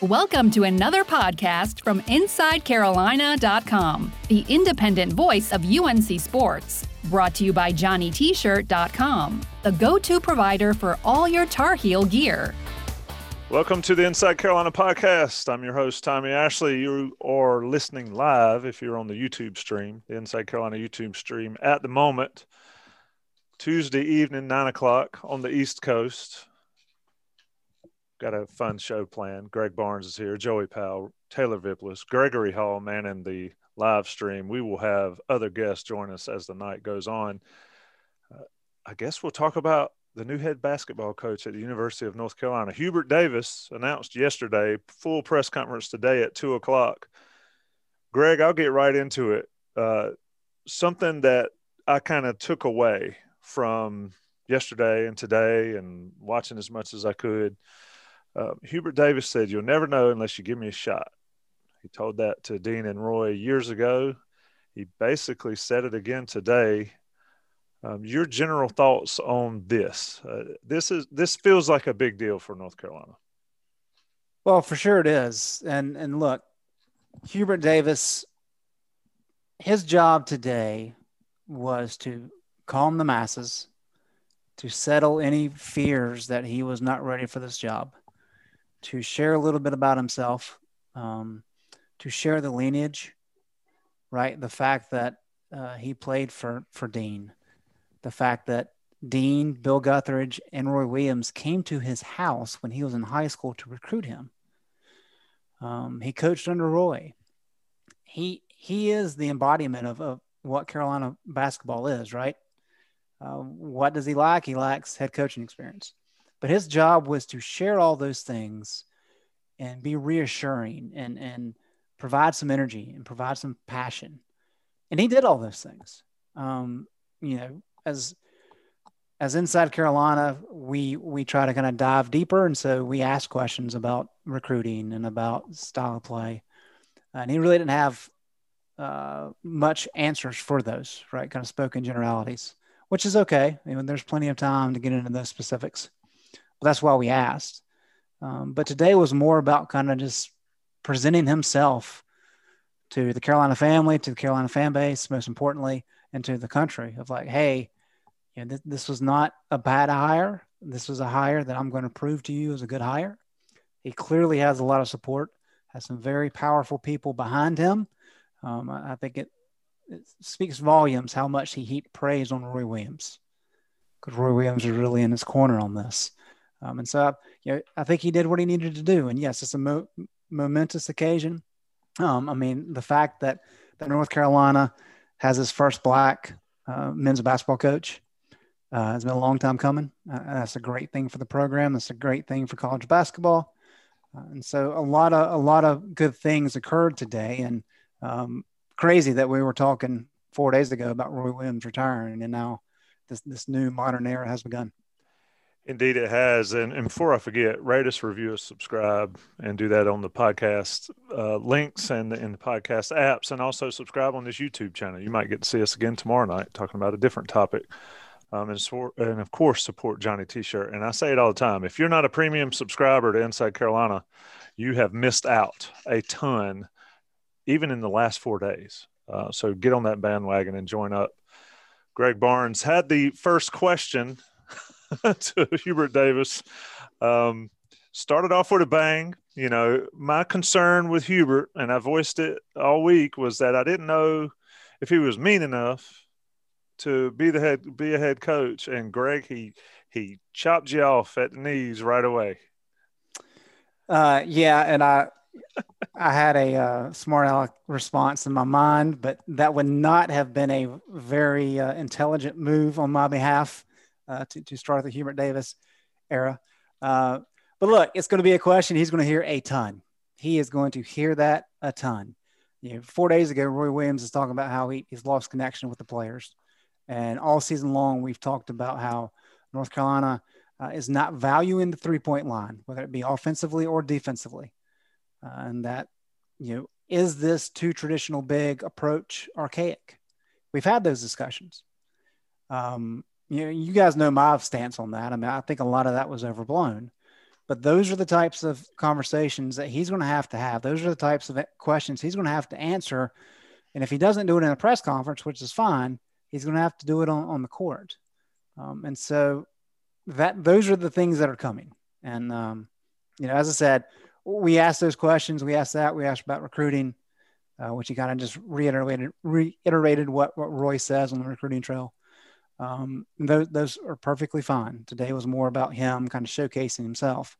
Welcome to another podcast from InsideCarolina.com, the independent voice of UNC Sports. Brought to you by JohnnyT-shirt.com, the go-to provider for all your Tar Heel gear. Welcome to the Inside Carolina podcast. I'm your host, Tommy Ashley. You are listening live if you're on the YouTube stream, the Inside Carolina YouTube stream at the moment, Tuesday evening, 9 o'clock on the East Coast got a fun show planned. Greg Barnes is here, Joey Powell, Taylor Vippolis, Gregory Hall, man, in the live stream. We will have other guests join us as the night goes on. Uh, I guess we'll talk about the new head basketball coach at the University of North Carolina. Hubert Davis announced yesterday, full press conference today at two o'clock. Greg, I'll get right into it. Uh, something that I kind of took away from yesterday and today and watching as much as I could – uh, Hubert Davis said, You'll never know unless you give me a shot. He told that to Dean and Roy years ago. He basically said it again today. Um, your general thoughts on this? Uh, this is this feels like a big deal for North Carolina. Well, for sure it is. And and look, Hubert Davis, his job today was to calm the masses, to settle any fears that he was not ready for this job to share a little bit about himself, um, to share the lineage, right? The fact that uh, he played for for Dean, the fact that Dean, Bill Guthridge, and Roy Williams came to his house when he was in high school to recruit him. Um, he coached under Roy. He he is the embodiment of, of what Carolina basketball is, right? Uh, what does he lack? He lacks head coaching experience. But his job was to share all those things and be reassuring and, and provide some energy and provide some passion. And he did all those things. Um, you know, as as inside Carolina, we we try to kind of dive deeper, and so we ask questions about recruiting and about style of play. And he really didn't have uh, much answers for those, right? Kind of spoken generalities, which is okay. I mean, there's plenty of time to get into those specifics that's why we asked. Um, but today was more about kind of just presenting himself to the Carolina family, to the Carolina fan base, most importantly, and to the country of like, hey, you know, th- this was not a bad hire. This was a hire that I'm going to prove to you is a good hire. He clearly has a lot of support, has some very powerful people behind him. Um, I, I, think it, it speaks volumes how much he heaped praise on Roy Williams because Roy Williams is really in his corner on this. Um, and so, I, you know, I think he did what he needed to do. And yes, it's a mo- momentous occasion. Um, I mean, the fact that that North Carolina has his first black uh, men's basketball coach uh, has been a long time coming. Uh, that's a great thing for the program. That's a great thing for college basketball. Uh, and so, a lot of a lot of good things occurred today. And um, crazy that we were talking four days ago about Roy Williams retiring, and now this this new modern era has begun. Indeed, it has. And, and before I forget, rate us, review us, subscribe, and do that on the podcast uh, links and in the podcast apps. And also subscribe on this YouTube channel. You might get to see us again tomorrow night talking about a different topic. Um, and, so, and of course, support Johnny T shirt. And I say it all the time if you're not a premium subscriber to Inside Carolina, you have missed out a ton, even in the last four days. Uh, so get on that bandwagon and join up. Greg Barnes had the first question to Hubert Davis. Um, started off with a bang. You know, my concern with Hubert, and I voiced it all week, was that I didn't know if he was mean enough to be the head, be a head coach. And Greg, he he chopped you off at the knees right away. Uh, yeah, and I I had a uh, smart aleck response in my mind, but that would not have been a very uh, intelligent move on my behalf uh, to, to start the Hubert Davis era. Uh, but look, it's going to be a question he's going to hear a ton. He is going to hear that a ton. You know, four days ago, Roy Williams is talking about how he, he's lost connection with the players. And all season long, we've talked about how North Carolina uh, is not valuing the three point line, whether it be offensively or defensively. Uh, and that, you know, is this too traditional big approach archaic? We've had those discussions. Um, you know, you guys know my stance on that. I mean, I think a lot of that was overblown. But those are the types of conversations that he's going to have to have. Those are the types of questions he's going to have to answer. And if he doesn't do it in a press conference, which is fine, he's going to have to do it on, on the court. Um, and so that those are the things that are coming. And um, you know, as I said, we asked those questions. We asked that. We asked about recruiting, uh, which he kind of just reiterated reiterated what what Roy says on the recruiting trail. Um, those, those are perfectly fine. Today was more about him kind of showcasing himself.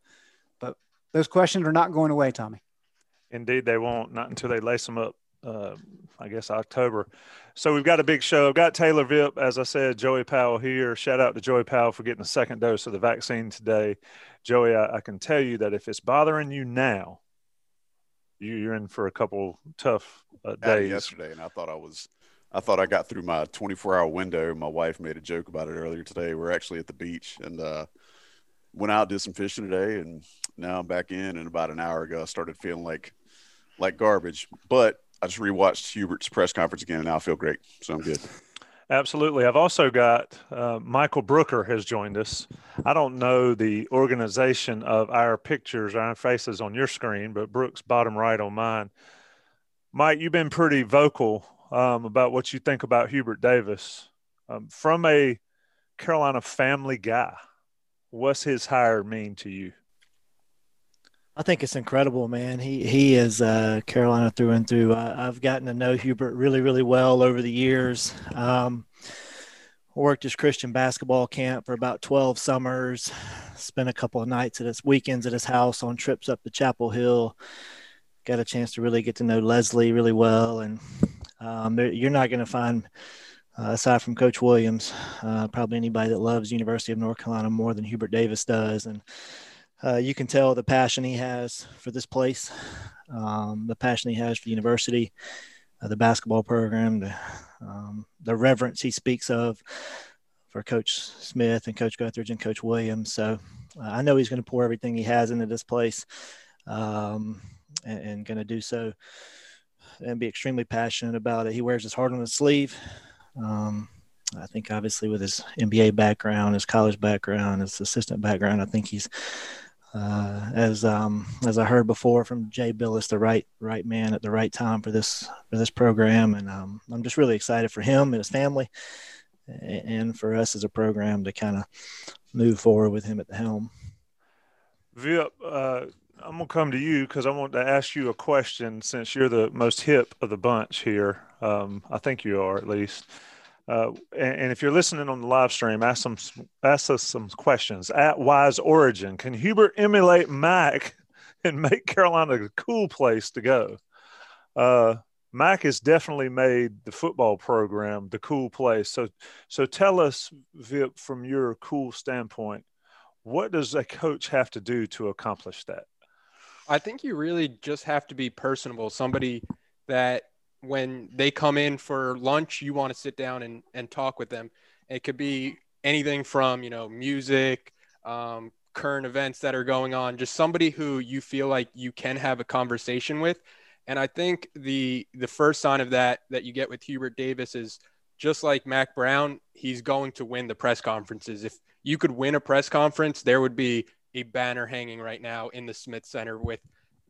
But those questions are not going away, Tommy. Indeed, they won't. Not until they lace them up. Uh, I guess October. So we've got a big show. I've got Taylor Vip, as I said, Joey Powell here. Shout out to Joey Powell for getting a second dose of the vaccine today. Joey, I, I can tell you that if it's bothering you now, you, are in for a couple tough uh, days. Yesterday, and I thought I was I thought I got through my 24 hour window. My wife made a joke about it earlier today. We're actually at the beach and uh, went out, did some fishing today, and now I'm back in. And about an hour ago, I started feeling like like garbage. But I just rewatched Hubert's press conference again, and now I feel great. So I'm good. Absolutely. I've also got uh, Michael Brooker has joined us. I don't know the organization of our pictures, or our faces on your screen, but Brooks bottom right on mine. Mike, you've been pretty vocal um, about what you think about Hubert Davis. Um, from a Carolina family guy, what's his hire mean to you? I think it's incredible, man. He he is uh, Carolina through and through. I, have gotten to know Hubert really, really well over the years. Um, worked his Christian basketball camp for about 12 summers. Spent a couple of nights at his weekends at his house on trips up to Chapel Hill. Got a chance to really get to know Leslie really well, and um, you're not going to find, uh, aside from Coach Williams, uh, probably anybody that loves University of North Carolina more than Hubert Davis does. And uh, you can tell the passion he has for this place, um, the passion he has for the university, uh, the basketball program, the, um, the reverence he speaks of for Coach Smith and Coach Guthridge and Coach Williams. So uh, I know he's going to pour everything he has into this place um, and, and going to do so and be extremely passionate about it. He wears his heart on his sleeve. Um, I think obviously with his NBA background, his college background, his assistant background, I think he's uh, as um, as I heard before from Jay Bilas, the right right man at the right time for this for this program, and um, I'm just really excited for him and his family, and for us as a program to kind of move forward with him at the helm. Vip, uh, I'm gonna come to you because I want to ask you a question since you're the most hip of the bunch here. Um, I think you are at least. Uh, and, and, if you're listening on the live stream, ask some ask us some questions. At Wise Origin, can Hubert emulate Mack and make Carolina a cool place to go? Uh, Mack has definitely made the football program the cool place. So, so tell us, Vip, from your cool standpoint, what does a coach have to do to accomplish that? I think you really just have to be personable. Somebody that when they come in for lunch, you want to sit down and, and talk with them. It could be anything from, you know, music, um, current events that are going on, just somebody who you feel like you can have a conversation with. And I think the the first sign of that that you get with Hubert Davis is just like Mack Brown, he's going to win the press conferences. If you could win a press conference, there would be a banner hanging right now in the Smith Center with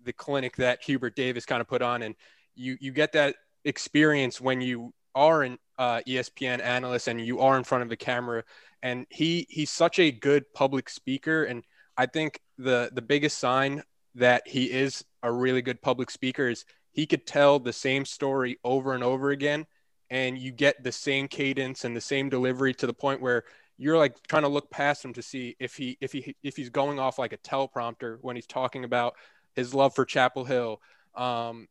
the clinic that Hubert Davis kind of put on, and you you get that experience when you are an uh, ESPN analyst and you are in front of the camera. And he he's such a good public speaker, and I think the the biggest sign that he is a really good public speaker is he could tell the same story over and over again. And you get the same cadence and the same delivery to the point where you're like trying to look past him to see if he if he if he's going off like a teleprompter when he's talking about his love for Chapel Hill, um,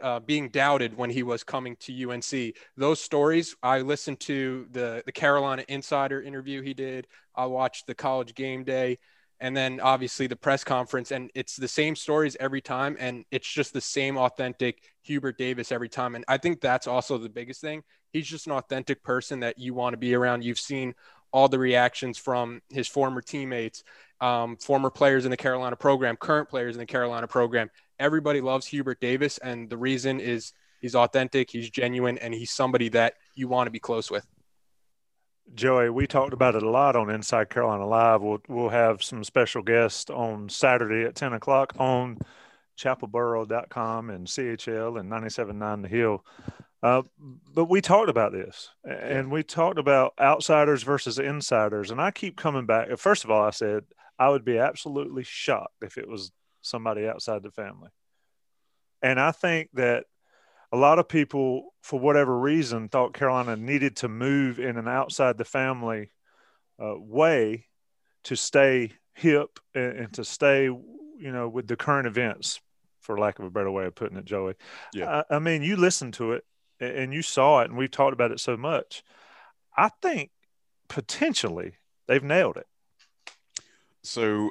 uh, being doubted when he was coming to UNC. Those stories, I listened to the the Carolina Insider interview he did. I watched the College Game Day, and then obviously the press conference and it's the same stories every time and it's just the same authentic hubert davis every time and i think that's also the biggest thing he's just an authentic person that you want to be around. You've seen all the reactions from his former teammates um, former players in the carolina program current players in the carolina program. Everybody loves hubert davis and the reason is he's authentic he's genuine and he's somebody that you want to be close with. Joey, we talked about it a lot on Inside Carolina Live. We'll we'll have some special guests on Saturday at 10 o'clock on chapelboro.com and CHL and 97.9 The Hill. Uh, but we talked about this and we talked about outsiders versus insiders. And I keep coming back. First of all, I said I would be absolutely shocked if it was somebody outside the family. And I think that a lot of people, for whatever reason, thought Carolina needed to move in an outside the family uh, way to stay hip and, and, to stay, you know, with the current events, for lack of a better way of putting it, Joey. Yeah. I, I mean, you listened to it and you saw it, and we've talked about it so much. I think potentially they've nailed it. So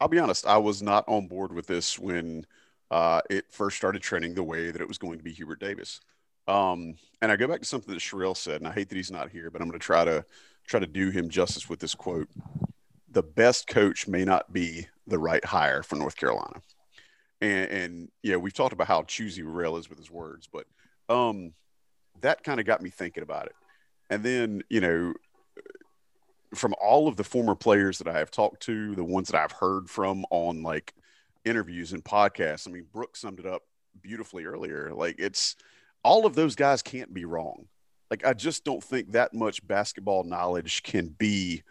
I'll be honest, I was not on board with this when – uh, it first started trending the way that it was going to be Hubert Davis. Um, and I go back to something that Sherrell said, and I hate that he's not here, but I'm going to try to try to do him justice with this quote. The best coach may not be the right hire for North Carolina. And, and yeah, we've talked about how choosy Rell is with his words, but um, that kind of got me thinking about it. And then, you know, from all of the former players that I have talked to, the ones that I've heard from on like interviews and podcasts. I mean, Brooke summed it up beautifully earlier. Like it's all of those guys can't be wrong. Like I just don't think that much basketball knowledge can be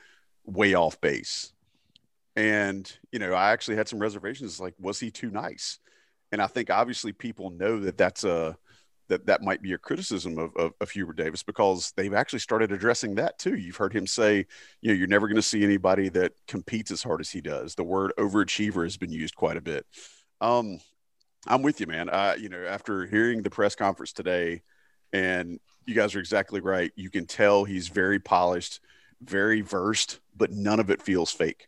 way off base. And, you know, I actually had some reservations like was he too nice? And I think obviously people know that that's a that that might be a criticism of, of, of, Hubert Davis because they've actually started addressing that too. You've heard him say, you know, you're never going to see anybody that competes as hard as he does. The word overachiever has been used quite a bit. Um, I'm with you, man. I, you know, after hearing the press conference today, and you guys are exactly right. You can tell he's very polished, very versed, but none of it feels fake.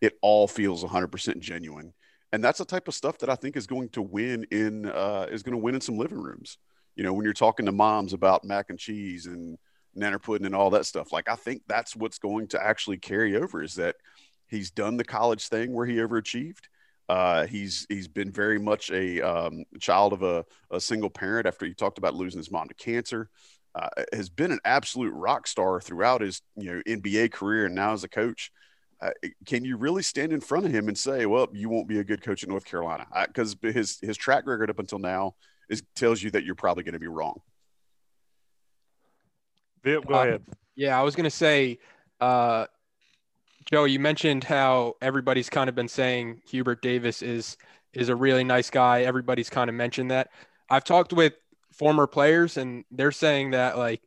It all feels 100% genuine and that's the type of stuff that I think is going to win in uh, is going to win in some living rooms. You know, when you're talking to moms about mac and cheese and nanner pudding and all that stuff, like I think that's what's going to actually carry over is that he's done the college thing where he overachieved. Uh, he's he's been very much a um, child of a, a, single parent after he talked about losing his mom to cancer. Uh, has been an absolute rock star throughout his you know NBA career and now as a coach uh, can you really stand in front of him and say, "Well, you won't be a good coach at North Carolina"? Because his his track record up until now is tells you that you're probably going to be wrong. Vip, go uh, ahead. Yeah, I was going to say, uh, Joe, you mentioned how everybody's kind of been saying Hubert Davis is is a really nice guy. Everybody's kind of mentioned that. I've talked with former players, and they're saying that like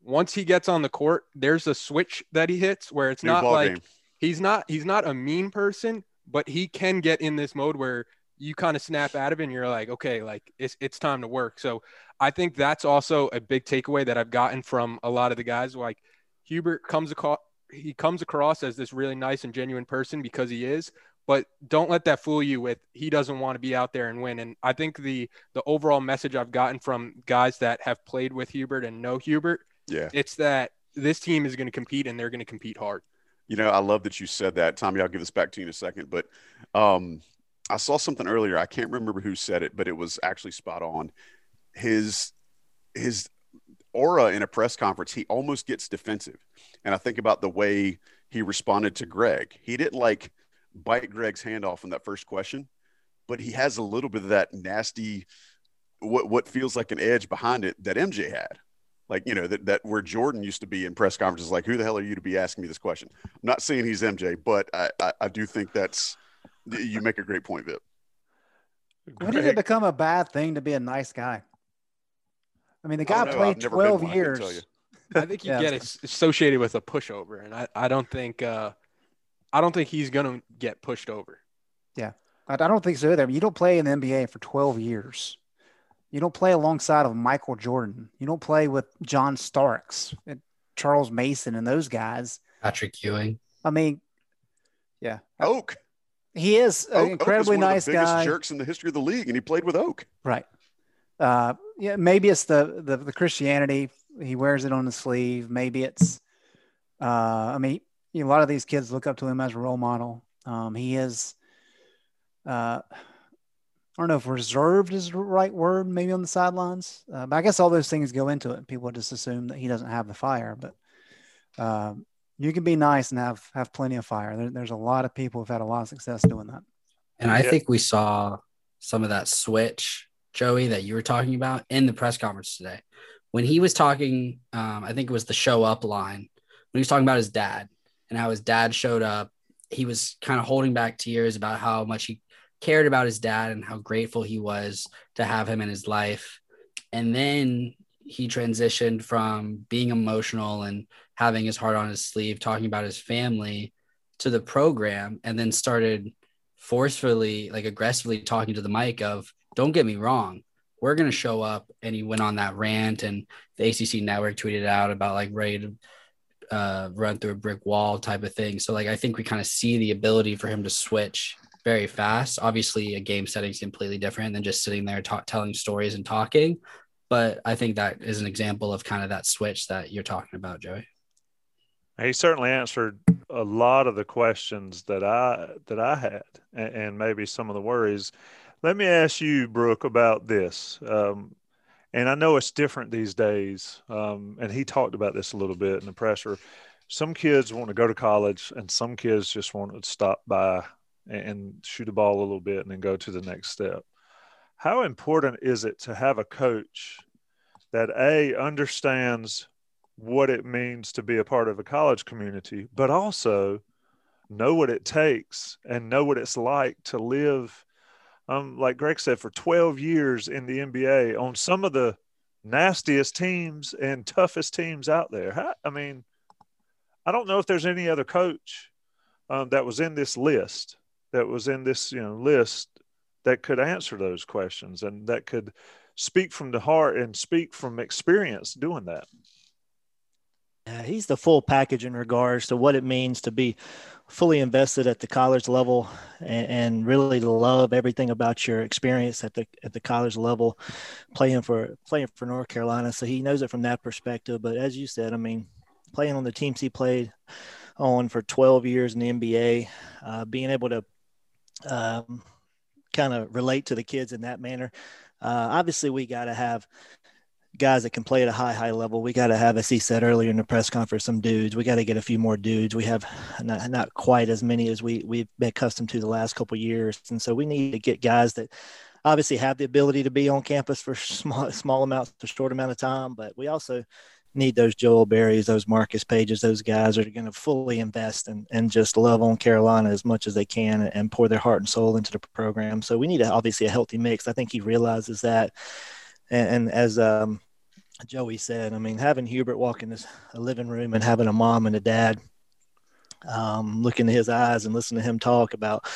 once he gets on the court, there's a switch that he hits where it's New not like. Game he's not he's not a mean person, but he can get in this mode where you kind of snap out of it and you're like, okay, like it's it's time to work. So I think that's also a big takeaway that I've gotten from a lot of the guys. Like Hubert comes across he comes across as this really nice and genuine person because he is, but don't let that fool you with he doesn't want to be out there and win. And I think the the overall message I've gotten from guys that have played with Hubert and know Hubert, yeah, it's that this team is going to compete and they're going to compete hard. You know, I love that you said that. Tommy, I'll give this back to you in a second. But um, I saw something earlier. I can't remember who said it, but it was actually spot on. His his aura in a press conference, he almost gets defensive. And I think about the way he responded to Greg. He didn't like bite Greg's hand off in that first question, but he has a little bit of that nasty, what what feels like an edge behind it that MJ had. Like you know that, that where jordan used to be in press conferences like who the hell are you to be asking me this question? I'm not saying he's mj but i i, I do think that's you make a great point vip. When did it become a bad thing to be a nice guy? I mean the guy played 12 years I, I think you yeah. get associated with a pushover and i, I don't think uh i don't think he's gonna get pushed over yeah I, I don't think so either I mean, you don't play in the nba for 12 years you don't play alongside of Michael Jordan. You don't play with John Starks and Charles Mason and those guys. Patrick Ewing. I mean, Yeah. Oak. He is an Oak, incredibly Oak is one nice of the biggest guy. jerks in the history of the league, and he played with Oak. Right. Uh, yeah, maybe it's the, the the Christianity. He wears it on his sleeve. Maybe it's. Uh, I mean, you know, a lot of these kids look up to him as a role model. Um, he is. Uh, I don't know if reserved is the right word, maybe on the sidelines. Uh, but I guess all those things go into it. People just assume that he doesn't have the fire, but um, you can be nice and have have plenty of fire. There, there's a lot of people who've had a lot of success doing that. And I Yeah. think we saw some of that switch, Joey, that you were talking about in the press conference today. When he was talking, um, I think it was the show up line, when he was talking about his dad and how his dad showed up, he was kind of holding back tears about how much he cared about his dad and how grateful he was to have him in his life. And then he transitioned from being emotional and having his heart on his sleeve, talking about his family to the program, and then started forcefully, like aggressively talking to the mic of, don't get me wrong, we're going to show up. And he went on that rant, and the ACC network tweeted out about like ready to uh, run through a brick wall type of thing. So, like, I think we kind of see the ability for him to switch very fast. Obviously, a game setting is completely different than just sitting there ta- telling stories and talking. But I think that is an example of kind of that switch that you're talking about, Joey. He certainly answered a lot of the questions that I that I had, and, and maybe some of the worries. Let me ask you, Brooke, about this. Um, and I know it's different these days. Um, and he talked about this a little bit in the presser. Some kids want to go to college, and some kids just want to stop by and, and shoot a ball a little bit and then go to the next step. How important is it to have a coach that a understands what it means to be a part of a college community, but also know what it takes and know what it's like to live, um, like Greg said, for 12 years in the NBA on some of the nastiest teams and toughest teams out there. I mean, I don't know if there's any other coach um, that was in this list, that was in this you know list that could answer those questions and that could speak from the heart and speak from experience doing that. Yeah, he's the full package in regards to what it means to be fully invested at the college level and, and really love everything about your experience at the at the college level, playing for playing for North Carolina. So he knows it from that perspective. But as you said, I mean, playing on the teams he played on for 12 years in the NBA, uh, being able to um, kind of relate to the kids in that manner. Uh, obviously, we got to have guys that can play at a high, high level. We got to have, as he said earlier in the press conference, some dudes. We got to get a few more dudes. We have not, not quite as many as we we've been accustomed to the last couple years, and so we need to get guys that obviously have the ability to be on campus for small small amounts for short amount of time, but we also need those Joel Berries, those Marcus Paiges, those guys are going to fully invest and, and just love on Carolina as much as they can and pour their heart and soul into the program. So we need a, obviously a healthy mix. I think he realizes that. And, and as um, Joey said, I mean, having Hubert walk in this a living room and having a mom and a dad um, look into his eyes and listen to him talk about,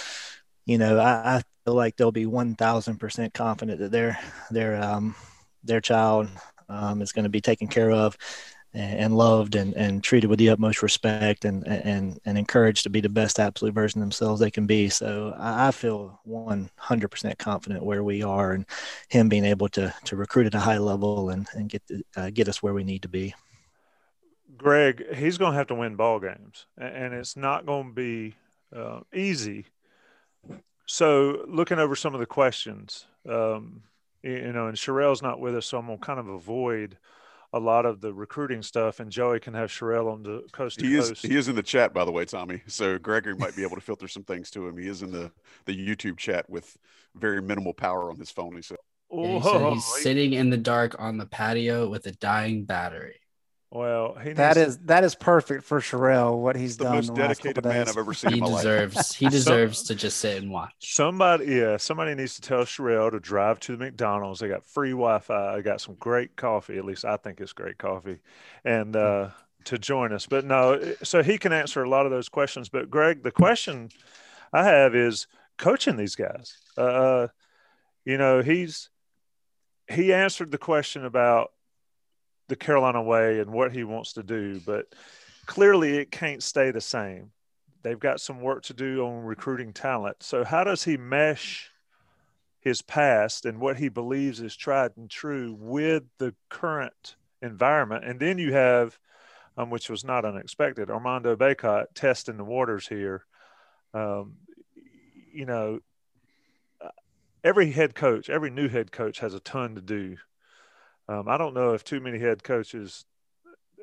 you know, I, I feel like they'll be 1000% confident that their, their, um, their child um, is going to be taken care of and, loved and, and treated with the utmost respect and, and, and encouraged to be the best absolute version themselves they can be. So I, feel 100% confident where we are and him being able to, to recruit at a high level and, and get, the, uh, get us where we need to be. Greg, he's going to have to win ball games, and it's not going to be uh, easy. So, looking over some of the questions, um, you know, and Sherrell's not with us, so I'm going to kind of avoid a lot of the recruiting stuff, and Joey can have Sherrell on the coast to He is coast. he is in the chat by the way, Tommy. So Gregory might be able to filter some things to him. He is in the the YouTube chat with very minimal power on his phone. He said. Yeah, he said he's oh, sitting in the dark on the patio with a dying battery. Well, he That needs- is that is perfect for Sherrell. What he's The done. most the last dedicated man days. I've ever seen He in my life. deserves he So- deserves to just sit and watch. Somebody, yeah, somebody needs to tell Sherrell to drive to the McDonald's. They got free Wi-Fi. They got some great coffee. At least I think it's great coffee, and uh, to join us. But no, so he can answer a lot of those questions. But Greg, the question I have is coaching these guys. Uh, you know, he's he answered the question about the Carolina way and what he wants to do, but clearly it can't stay the same. they've got some work to do on recruiting talent. So, how does he mesh his past and what he believes is tried and true with the current environment? And then you have, um, which was not unexpected, Armando Bacot testing the waters here. Um, you know, every head coach, every new head coach has a ton to do. Um, I don't know if too many head coaches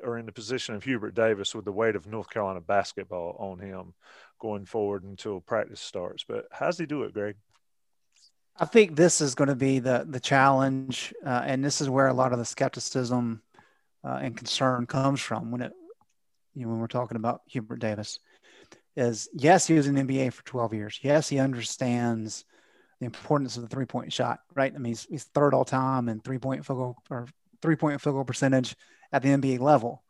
are in the position of Hubert Davis with the weight of North Carolina basketball on him going forward until practice starts. But how's he do it, Greg? I think this is going to be the the challenge, uh, and this is where a lot of the skepticism uh, and concern comes from when it, you know, when we're talking about Hubert Davis. Is yes, he was in NBA for 12 years. Yes, he understands the importance of the three point shot. Right? I mean, he's, he's third all time in three point field goal or three point field goal percentage at the NBA level.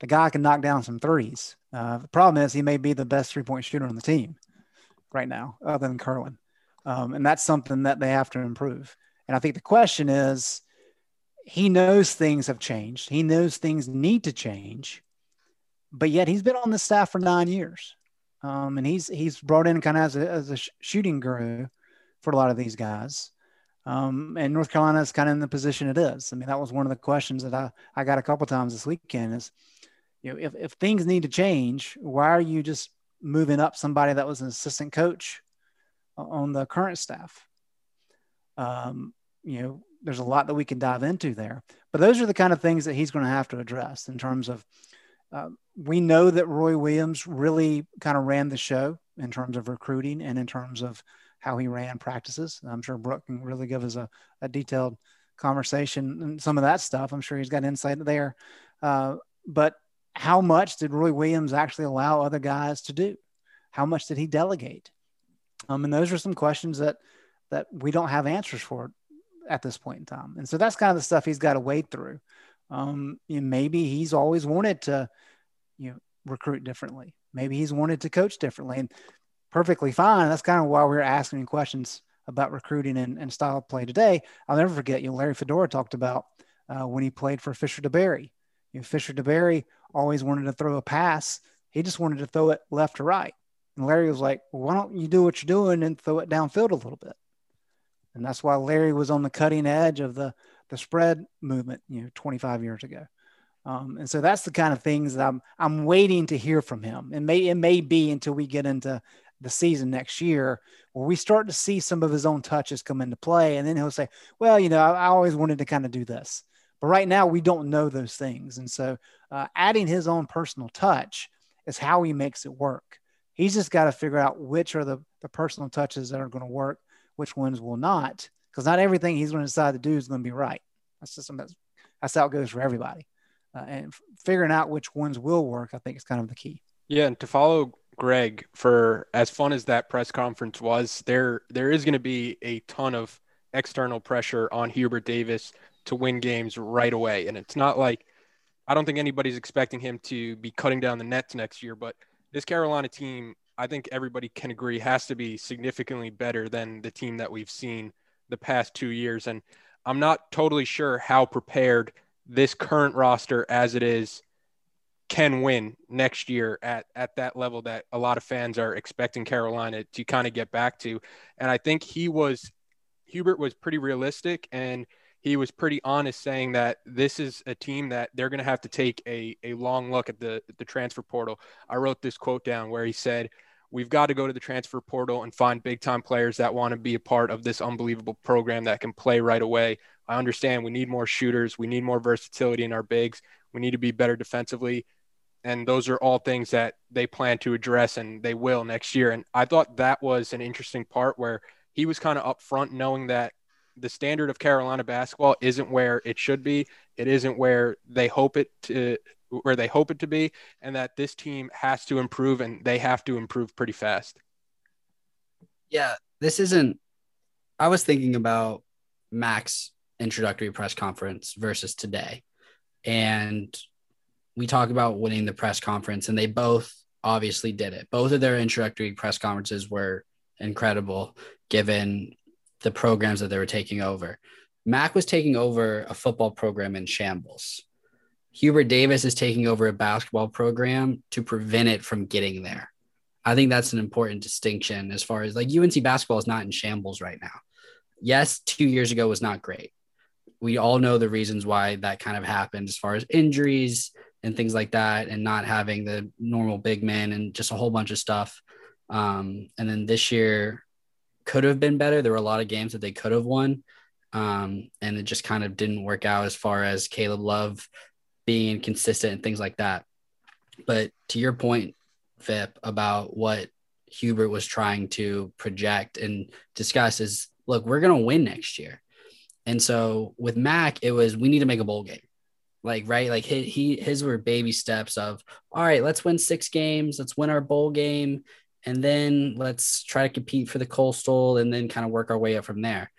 The guy can knock down some threes. Uh, the problem is he may be the best three point shooter on the team right now, other than Kerwin. Um, and that's something that they have to improve. And I think the question is he knows things have changed, he knows things need to change, but yet he's been on the staff for nine years. Um, and he's he's brought in kind of as a, as a shooting guru for a lot of these guys. Um, and North Carolina is kind of in the position it is. I mean, that was one of the questions that I, I got a couple times this weekend is, you know, if, if things need to change, why are you just moving up somebody that was an assistant coach on the current staff. Um, you know, there's a lot that we can dive into there, but those are the kind of things that he's going to have to address in terms of. Uh, we know that Roy Williams really kind of ran the show in terms of recruiting and in terms of how he ran practices. I'm sure Brooke can really give us a, a detailed conversation and some of that stuff. I'm sure he's got insight there. Uh, but how much did Roy Williams actually allow other guys to do? How much did he delegate? Um, and those are some questions that that we don't have answers for at this point in time. And so that's kind of the stuff he's got to wade through. Um, know, maybe he's always wanted to, you know, recruit differently. Maybe he's wanted to coach differently, and perfectly fine. That's kind of why we're asking questions about recruiting and, and style of play today. I'll never forget, you know, Larry Fedora talked about uh, when he played for Fisher DeBerry. You know, Fisher DeBerry always wanted to throw a pass. He just wanted to throw it left to right. And Larry was like, well, why don't you do what you're doing and throw it downfield a little bit? And that's why Larry was on the cutting edge of the, the spread movement, you know, 25 years ago. Um, and so that's the kind of things that I'm, I'm waiting to hear from him. And may, it may be until we get into the season next year where we start to see some of his own touches come into play. And then he'll say, well, you know, I, I always wanted to kind of do this. But right now we don't know those things. And so uh, adding his own personal touch is how he makes it work. He's just got to figure out which are the, the personal touches that are going to work, which ones will not, because not everything he's going to decide to do is going to be right. That's just that's, that's how it goes for everybody. Uh, and figuring out which ones will work, I think, is kind of the key. Yeah, and to follow Greg, for as fun as that press conference was, there there is going to be a ton of external pressure on Hubert Davis to win games right away, and it's not like I don't think anybody's expecting him to be cutting down the nets next year, but this Carolina team, I think everybody can agree, has to be significantly better than the team that we've seen the past two years. And I'm not totally sure how prepared this current roster as it is can win next year at, at that level that a lot of fans are expecting Carolina to kind of get back to. And I think he was, Hubert was pretty realistic and – he was pretty honest saying that this is a team that they're going to have to take a, a long look at the, the transfer portal. I wrote this quote down where he said, We've got to go to the transfer portal and find big time players that want to be a part of this unbelievable program that can play right away. I understand we need more shooters, we need more versatility in our bigs, we need to be better defensively. And those are all things that they plan to address and they will next year. And I thought that was an interesting part where he was kind of upfront knowing that the standard of Carolina basketball isn't where it should be. It isn't where they hope it to where they hope it to be, and that this team has to improve and they have to improve pretty fast. Yeah, this isn't. I was thinking about max introductory press conference versus today, and we talk about winning the press conference, and they both obviously did it. Both of their introductory press conferences were incredible, given the programs that they were taking over. Mack was taking over a football program in shambles. Hubert Davis is taking over a basketball program to prevent it from getting there. I think that's an important distinction as far as like UNC basketball is not in shambles right now. Yes, two years ago was not great. We all know the reasons why that kind of happened as far as injuries and things like that, and not having the normal big men and just a whole bunch of stuff. Um, and then this year could have been better. There were a lot of games that they could have won. Um, and it just kind of didn't work out as far as Caleb Love being consistent and things like that. But to your point, Vip, about what Hubert was trying to project and discuss is look, we're going to win next year. And so with Mack, it was we need to make a bowl game. Like, right? Like he, he his were baby steps of all right, let's win six games, let's win our bowl game, and then let's try to compete for the coastal and then kind of work our way up from there.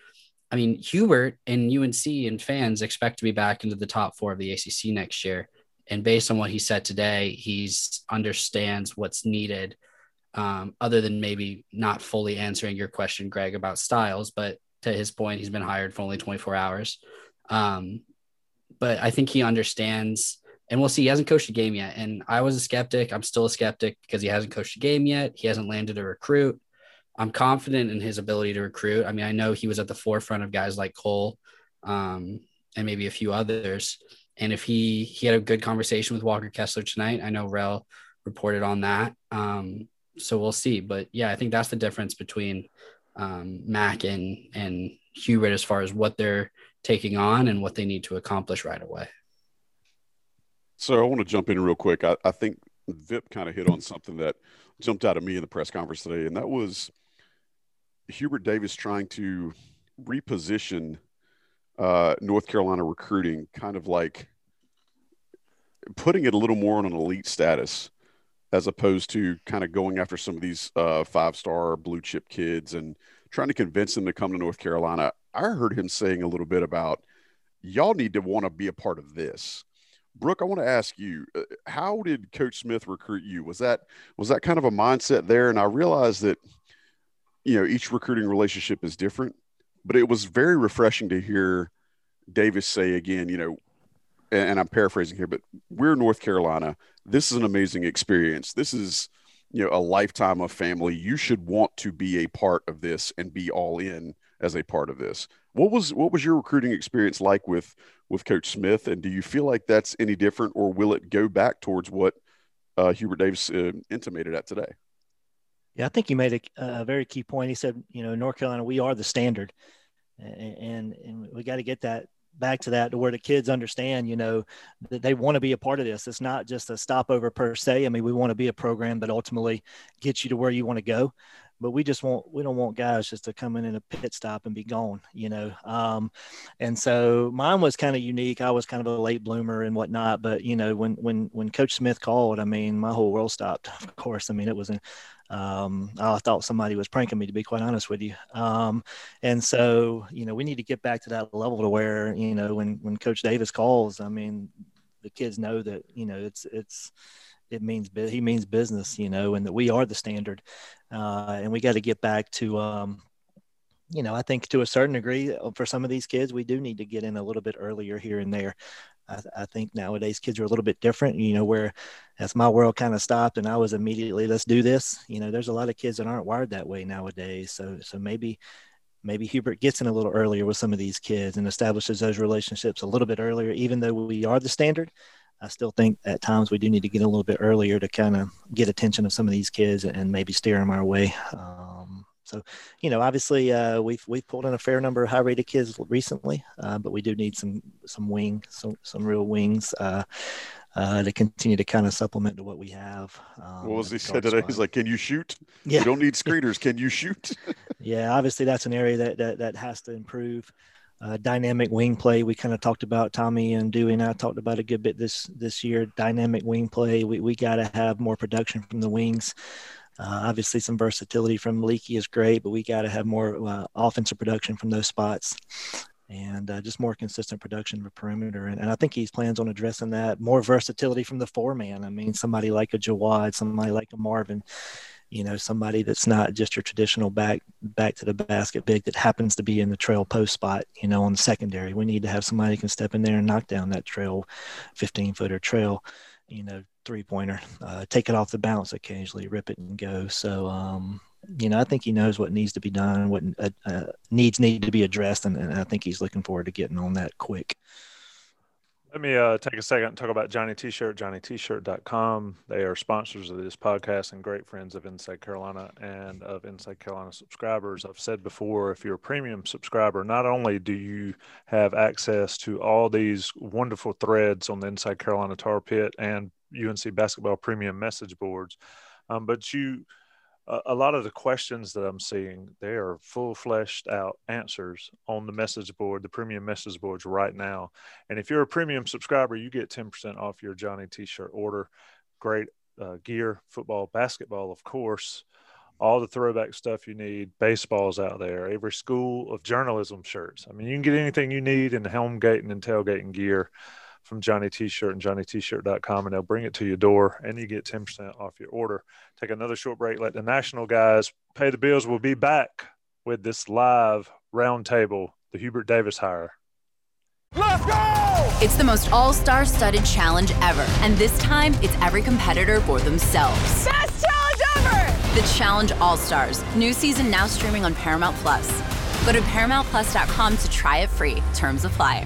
I mean, Hubert and UNC and fans expect to be back into the top four of the ACC next year. And based on what he said today, he's understands what's needed. Um, other than maybe not fully answering your question, Greg, about styles, but to his point, he's been hired for only 24 hours. Um, but I think he understands, and we'll see. He hasn't coached a game yet, and I was a skeptic. I'm still a skeptic because he hasn't coached a game yet. He hasn't landed a recruit. I'm confident in his ability to recruit. I mean, I know he was at the forefront of guys like Cole um, and maybe a few others. And if he he had a good conversation with Walker Kessler tonight, I know Rel reported on that. Um, so we'll see. But yeah, I think that's the difference between um, Mack and and Hubert as far as what they're taking on and what they need to accomplish right away. So I want to jump in real quick. I, I think Vip kind of hit on something that jumped out at me in the press conference today, and that was Hubert Davis trying to reposition uh, North Carolina recruiting, kind of like putting it a little more on an elite status as opposed to kind of going after some of these uh, five star blue chip kids and trying to convince them to come to North Carolina. I heard him saying a little bit about y'all need to want to be a part of this. Brooke, I want to ask you, uh, how did Coach Smith recruit you? Was that was that kind of a mindset there? And I realized that you know each recruiting relationship is different, but it was very refreshing to hear Davis say again, you know, and, and I'm paraphrasing here, but we're North Carolina. This is an amazing experience. This is, you know, a lifetime of family. You should want to be a part of this and be all in as a part of this. What was what was your recruiting experience like with with Coach Smith, and do you feel like that's any different, or will it go back towards what uh, Hubert Davis uh, intimated at today? Yeah, I think he made a, a, very key point. He said, you know, North Carolina, we are the standard, and and we got to get that back to that to where the kids understand, you know, that they want to be a part of this. It's not just a stopover per se. I mean, we want to be a program that ultimately gets you to where you want to go. But we just want we don't want guys just to come in in a pit stop and be gone, you know. Um, and so mine was kind of unique. I was kind of a late bloomer and whatnot. But you know, when when when Coach Smith called, I mean, my whole world stopped. Of course, I mean, it was an um, I thought somebody was pranking me, to be quite honest with you. Um, and so, you know, we need to get back to that level to where, you know, when when Coach Davis calls, I mean, the kids know that you know it's it's it means he means business, you know, and that we are the standard, uh, and we got to get back to. Um, you know, I think to a certain degree, uh, for some of these kids, we do need to get in a little bit earlier here and there. I, I, think nowadays kids are a little bit different, you know, where as my world kind of stopped and I was immediately, let's do this. You know, there's a lot of kids that aren't wired that way nowadays. So, so maybe, maybe Hubert gets in a little earlier with some of these kids and establishes those relationships a little bit earlier, even though we are the standard. I still think at times we do need to get a little bit earlier to kind of get attention of some of these kids and maybe steer them our way. Um, so, you know, obviously uh, we've we've pulled in a fair number of high rated kids recently, uh, but we do need some some wing some some real wings. Uh, uh, to continue to kind of supplement to what we have. Um, what was he said today? Spot. He's like, "Can you shoot? Yeah. You don't need screeners. Can you shoot?" yeah, obviously that's an area that that, that has to improve. Uh, dynamic wing play. We kind of talked about Tommy and Dewey and I talked about a good bit this this year. Dynamic wing play. We we got to have more production from the wings. Uh, obviously, some versatility from Leaky is great, but we got to have more uh, offensive production from those spots and uh, just more consistent production of a perimeter. And, and, I think he plans on addressing that. More versatility from the four man. I mean, somebody like a Jawad, somebody like a Marvin, you know, somebody that's not just your traditional back back to the basket big that happens to be in the trail post spot, you know, on the secondary. We need to have somebody can step in there and knock down that trail, 15 footer trail, you know, three pointer, uh, take it off the bounce occasionally, rip it and go. So, um, you know, I think he knows what needs to be done, what uh, uh, needs need to be addressed, and, and, I think he's looking forward to getting on that quick. Let me uh, take a second and talk about Johnny T-shirt, johnnyt-shirt.com. They are sponsors of this podcast and great friends of Inside Carolina and of Inside Carolina subscribers. I've said before, if you're a premium subscriber, not only do you have access to all these wonderful threads on the Inside Carolina Tar Pit and UNC basketball premium message boards, um, but you – a, lot of the questions that I'm seeing, they are full fleshed out answers on the message board, the premium message boards right now. And if you're a premium subscriber, you get 10% off your Johnny t shirt order. Great uh, gear, football, basketball, of course, all the throwback stuff you need, baseballs out there, every school of journalism shirts. I mean, you can get anything you need in the helm gating and tailgating gear from Johnny T-shirt and johnnyt-shirt.com and they'll bring it to your door and you get 10% off your order. Take another short break. Let the national guys pay the bills. We'll be back with this live roundtable, the Hubert Davis hire. Let's go! It's the most all-star studded challenge ever. And this time, it's every competitor for themselves. Best challenge ever! The Challenge All-Stars. New season now streaming on Paramount Plus. Go to ParamountPlus.com to try it free. Terms apply.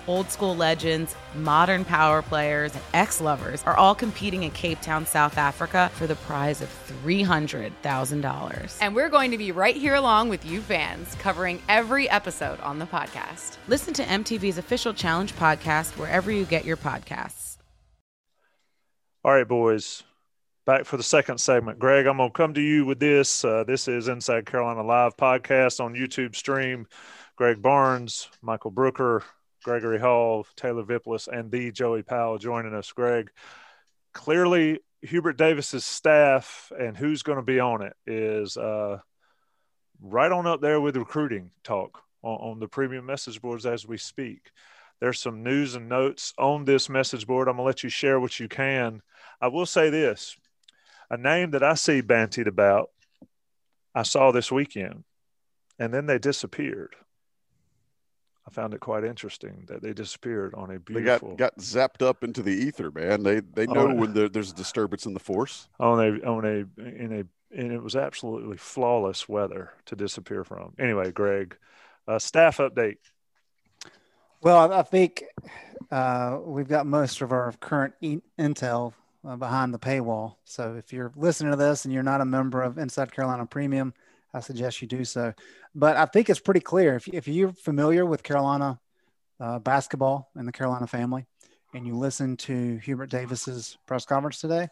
old school legends, modern power players, and ex lovers are all competing in Cape Town, South Africa for the prize of $300,000. And we're going to be right here along with you fans, covering every episode on the podcast. Listen to MTV's official Challenge podcast wherever you get your podcasts. All right, boys. Back for the second segment. Greg, I'm going to come to you with this. Uh, this is Inside Carolina Live podcast on YouTube stream. Greg Barnes, Michael Brooker, Gregory Hall, Taylor Vippolis, and the Joey Powell joining us. Greg, clearly Hubert Davis's staff and who's going to be on it is uh, right on up there with recruiting talk on, on the premium message boards as we speak. There's some news and notes on this message board. I'm going to let you share what you can. I will say this a name that I see bantied about, I saw this weekend, and then they disappeared. I found it quite interesting that they disappeared on a beautiful. They got, got zapped up into the ether, man. They they know a, when there's a disturbance in the force. On a on a in a and it was absolutely flawless weather to disappear from. Anyway, Greg, uh, staff update. Well, I think uh, we've got most of our current e- intel uh, behind the paywall. So if you're listening to this and you're not a member of Inside Carolina Premium, I suggest you do so. But I think it's pretty clear if, if you're familiar with Carolina uh, basketball and the Carolina family, and you listen to Hubert Davis's press conference today,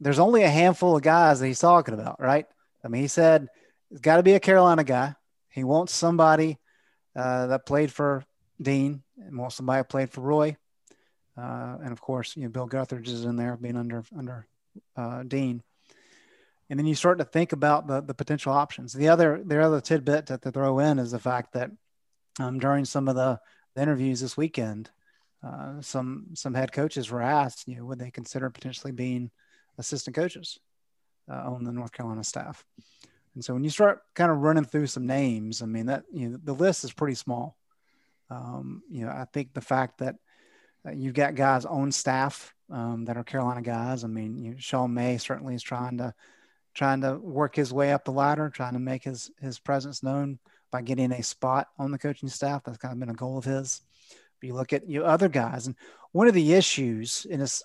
there's only a handful of guys that he's talking about, right? I mean, he said it's got to be a Carolina guy. He wants somebody uh, that played for Dean and wants somebody that played for Roy. Uh, and of course, you know, Bill Guthridge is in there being under under uh, Dean and then you start to think about the, the potential options. The other the other tidbit to, to throw in is the fact that um, during some of the, the, interviews this weekend, uh, some some head coaches were asked, you know, would they consider potentially being assistant coaches uh, on the North Carolina staff? And so when you start kind of running through some names, I mean that you know the list is pretty small. Um, you know, I think the fact that uh, you've got guys on staff um, that are Carolina guys. I mean, you know, Sean May certainly is trying to trying to work his way up the ladder, trying to make his his presence known by getting a spot on the coaching staff. That's kind of been a goal of his. But you look at you other guys, and one of the issues, and it's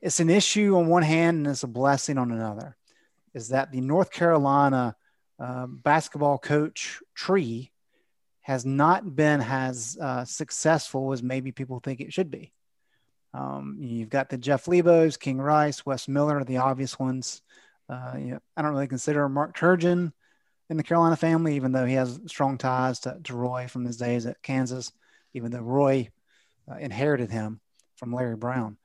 it's an issue on one hand and it's a blessing on another, is that the North Carolina uh, basketball coach tree has not been as uh, successful as maybe people think it should be. Um, you've got the Jeff Lebos, King Rice, Wes Miller, the obvious ones. Uh, you know, I don't really consider Mark Turgeon in the Carolina family, even though he has strong ties to, to Roy from his days at Kansas, even though Roy uh, inherited him from Larry Brown.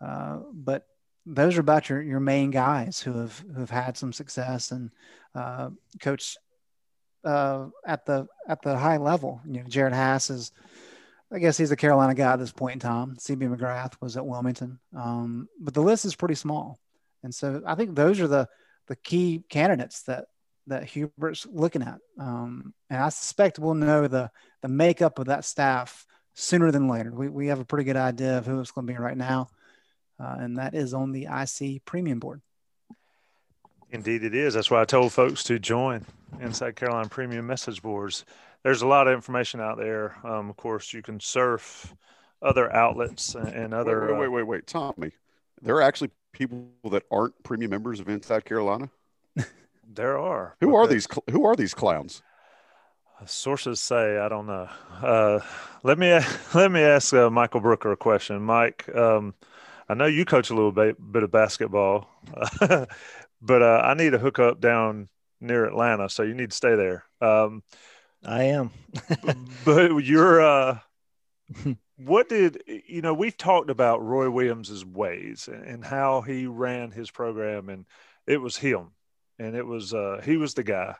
Uh, but those are about your, your main guys who have who have had some success and uh, coached uh, at the at the high level. You know, Jerod Haase is I guess he's a Carolina guy at this point in time. CB McGrath was at Wilmington, um, but the list is pretty small, and so I think those are the the key candidates that that Hubert's looking at. Um, and I suspect we'll know the the makeup of that staff sooner than later. We we have a pretty good idea of who it's going to be right now, uh, and that is on the IC Premium Board. Indeed, it is. That's why I told folks to join Inside Carolina Premium Message Boards. There's a lot of information out there. Um, of course, you can surf other outlets and, and other. Wait, wait, wait, wait, wait, Tommy. There are actually people that aren't premium members of Inside Carolina. there are. Who are these? Who are these clowns? Sources say I don't know. Uh, let me let me ask uh, Michael Brooker a question. Mike, um, I know you coach a little bit, bit of basketball. but uh, I need a hookup down near Atlanta, so you need to stay there. Um, I am. but you're. Uh, what did you know? We've talked about Roy Williams's ways and how he ran his program, and it was him, and it was uh, he was the guy,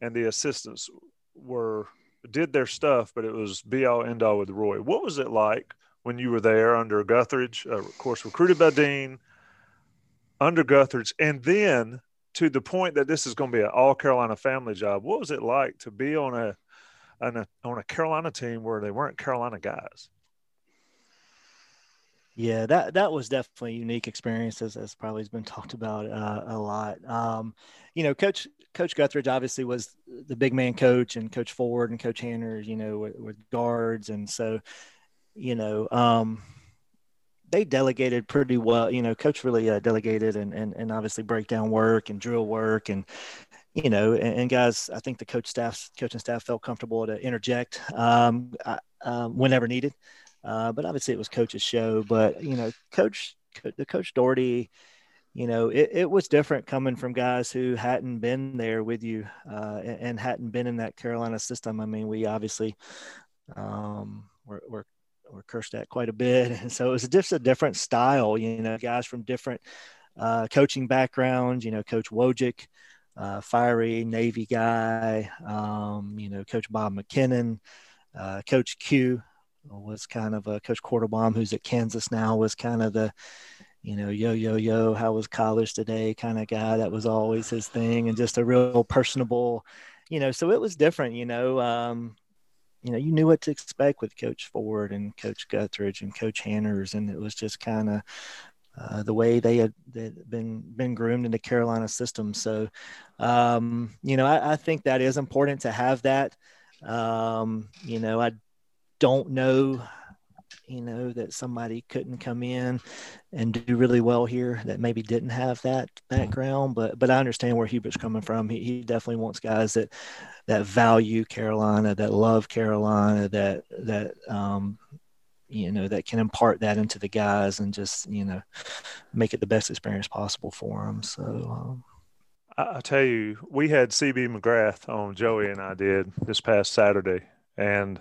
and the assistants were did their stuff, but it was be all end all with Roy. What was it like when you were there under Guthridge? Uh, of course, recruited by Dean under Guthridge, and then to the point that this is going to be an all Carolina family job. What was it like to be on a, on a on a Carolina team where they weren't Carolina guys? Yeah, that that was definitely a unique experience, as, as probably has been talked about uh, a lot. Um, you know, Coach Coach Guthridge obviously was the big man coach, and Coach Ford and Coach Hanner, you know, with, with guards, and so, you know, um, they delegated pretty well. You know, coach really uh, delegated and, and and obviously breakdown work and drill work and you know and, and, guys. I think the coach staff, coaching staff felt comfortable to interject um, uh, whenever needed. Uh, but obviously it was coach's show. But you know, coach the coach Doherty. You know, it, it was different coming from guys who hadn't been there with you uh, and, and, hadn't been in that Carolina system. I mean, we obviously um, were, were were cursed at quite a bit. And so it was just a different style, you know, guys from different uh, coaching backgrounds, you know, Coach Wojcik, uh, fiery Navy guy, um, you know, Coach Bob McKinnon, uh, Coach Q was kind of a Coach Quarterbaum, who's at Kansas now, was kind of the, you know, yo, yo, yo, how was college today kind of guy. That was always his thing and just a real personable, you know, so it was different, you know. Um, you know, you knew what to expect with Coach Ford and Coach Guthridge and Coach Hanners, and it was just kind of uh, the way they had been been groomed into Carolina system. So, um, you know, I, I, think that is important to have that. Um, you know, I don't know you know that somebody couldn't come in and do really well here that maybe didn't have that background but but i understand where hubert's coming from. He, he definitely wants guys that that value carolina that love carolina that that um you know that can impart that into the guys and just you know make it the best experience possible for them so um, I tell you, we had CB McGrath on Joey and I did this past Saturday, and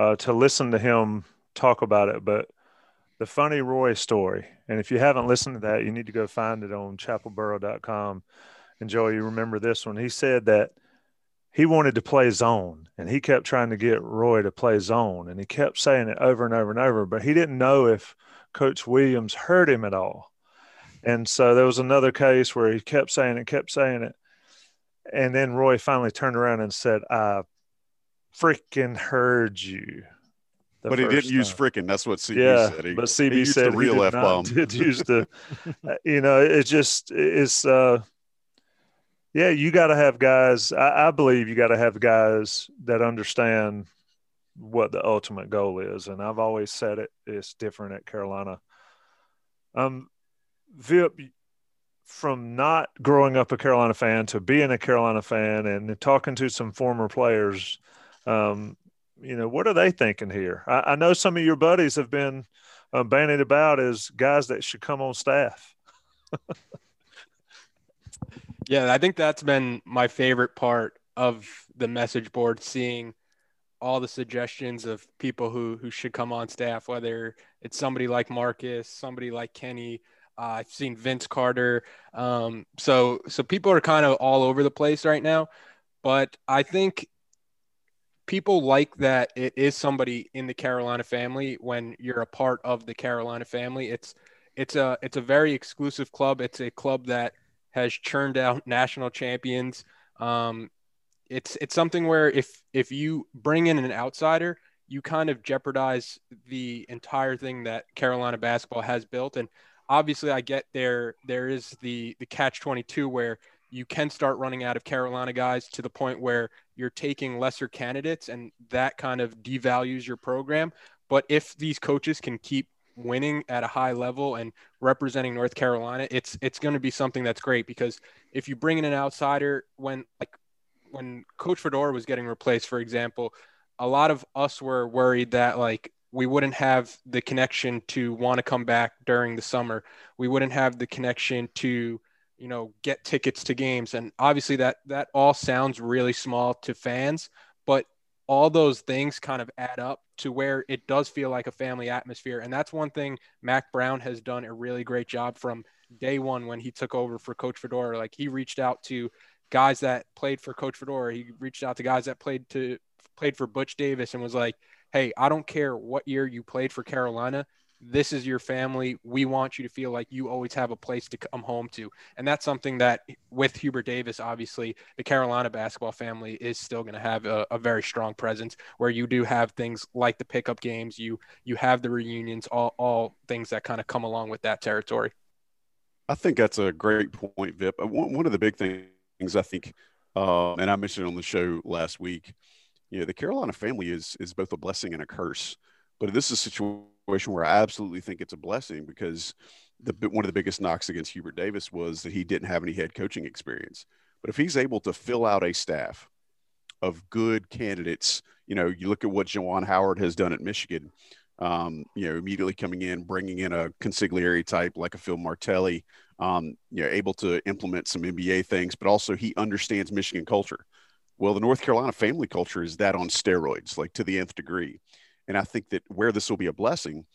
uh, to listen to him talk about it, but the funny Roy story. And if you haven't listened to that, you need to go find it on chapelboro.com. And Joey, you remember this one. He said that he wanted to play zone and he kept trying to get Roy to play zone and he kept saying it over and over and over, but he didn't know if Coach Williams heard him at all. And so there was another case where he kept saying it, kept saying it. And then Roy finally turned around and said, I freaking heard you but he didn't time. use freaking. That's what CB yeah, said. He, but CB said the real F bomb. Did use the, uh, you know, it just it's uh, yeah, you got to have guys. I, I believe you got to have guys that understand what the ultimate goal is, and I've always said it. It's different at Carolina. Um, Vip, from not growing up a Carolina fan to being a Carolina fan and talking to some former players, um, you know, what are they thinking here? I, I know some of your buddies have been uh, bandied about as guys that should come on staff. yeah, I think that's been my favorite part of the message board, seeing all the suggestions of people who who should come on staff, whether it's somebody like Marcus, somebody like Kenny. Uh, I've seen Vince Carter. Um, so so people are kind of all over the place right now, but I think people like that it is somebody in the Carolina family when you're a part of the Carolina family. It's it's a it's a very exclusive club. It's a club that has churned out national champions. Um, it's it's something where if if you bring in an outsider, you kind of jeopardize the entire thing that Carolina basketball has built. And obviously, I get there. There is the the catch twenty two where you can start running out of Carolina guys to the point where you're taking lesser candidates, and that kind of devalues your program. But if these coaches can keep winning at a high level and representing North Carolina, it's it's going to be something that's great because if you bring in an outsider when like when Coach Fedora was getting replaced, for example, a lot of us were worried that like we wouldn't have the connection to want to come back during the summer. We wouldn't have the connection to, you know, get tickets to games. And obviously that that all sounds really small to fans, but all those things kind of add up to where it does feel like a family atmosphere. And that's one thing Mack Brown has done a really great job from day one when he took over for Coach Fedora. Like he reached out to guys that played for Coach Fedora. He reached out to guys that played to played for Butch Davis and was like, "Hey, I don't care what year you played for Carolina. This is your family. We want you to feel like you always have a place to come home to." And that's something that with Hubert Davis, obviously, the Carolina basketball family is still going to have a, a very strong presence where you do have things like the pickup games, you you have the reunions, all all things that kind of come along with that territory. I think that's a great point, Vip. Uh, one, one of the big things things I think, uh, and I mentioned on the show last week. You know, the Carolina family is is both a blessing and a curse. But this is a situation where I absolutely think it's a blessing because the one of the biggest knocks against Hubert Davis was that he didn't have any head coaching experience. But if he's able to fill out a staff of good candidates, you know, you look at what Juwan Howard has done at Michigan. Um, you know, immediately coming in, bringing in a consigliere type like a Phil Martelli, um, you know, able to implement some NBA things, but also he understands Michigan culture. Well, the North Carolina family culture is that on steroids, like to the nth degree. And I think that where this will be a blessing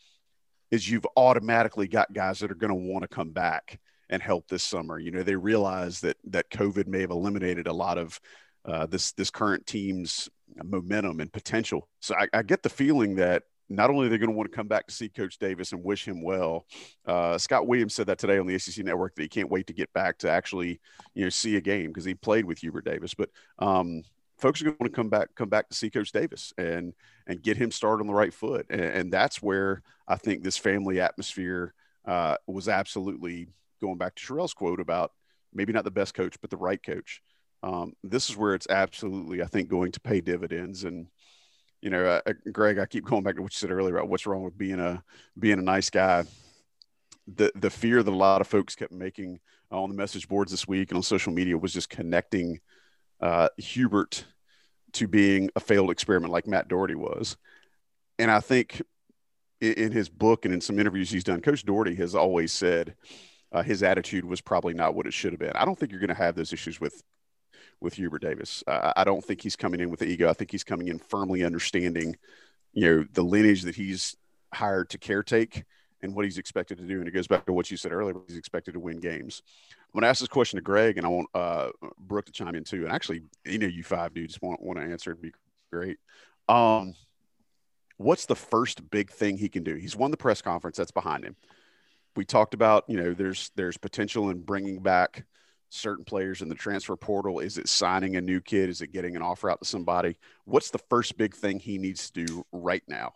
is you've automatically got guys that are going to want to come back and help this summer. You know, they realize that that COVID may have eliminated a lot of uh, this this current team's momentum and potential. So I, I get the feeling that not only they're they going to want to come back to see Coach Davis and wish him well. Uh, Scott Williams said that today on the ACC Network that he can't wait to get back to actually, you know, see a game because he played with Hubert Davis. But um, folks are going to want to come back, come back to see Coach Davis and and get him started on the right foot. And, and that's where I think this family atmosphere uh, was absolutely going back to Sherrell's quote about maybe not the best coach, but the right coach. Um, this is where it's absolutely, I think, going to pay dividends and you know, uh, Greg, I keep going back to what you said earlier about what's wrong with being a being a nice guy. The the fear that a lot of folks kept making on the message boards this week and on social media was just connecting uh, Hubert to being a failed experiment like Matt Doherty was. And I think in, in his book and in some interviews he's done, Coach Doherty has always said uh, his attitude was probably not what it should have been. I don't think you're going to have those issues with with Hubert Davis. Uh, I don't think he's coming in with the ego. I think he's coming in firmly understanding, you know, the lineage that he's hired to caretake and what he's expected to do. And it goes back to what you said earlier. He's expected to win games. I'm going to ask this question to Greg, and I want uh, Brooke to chime in too. And actually, you know, you five dudes want want to answer. It'd be great. Um, what's the first big thing he can do? He's won the press conference. That's behind him. We talked about, you know, there's there's potential in bringing back certain players in the transfer portal? Is it signing a new kid? Is it getting an offer out to somebody? What's the first big thing he needs to do right now?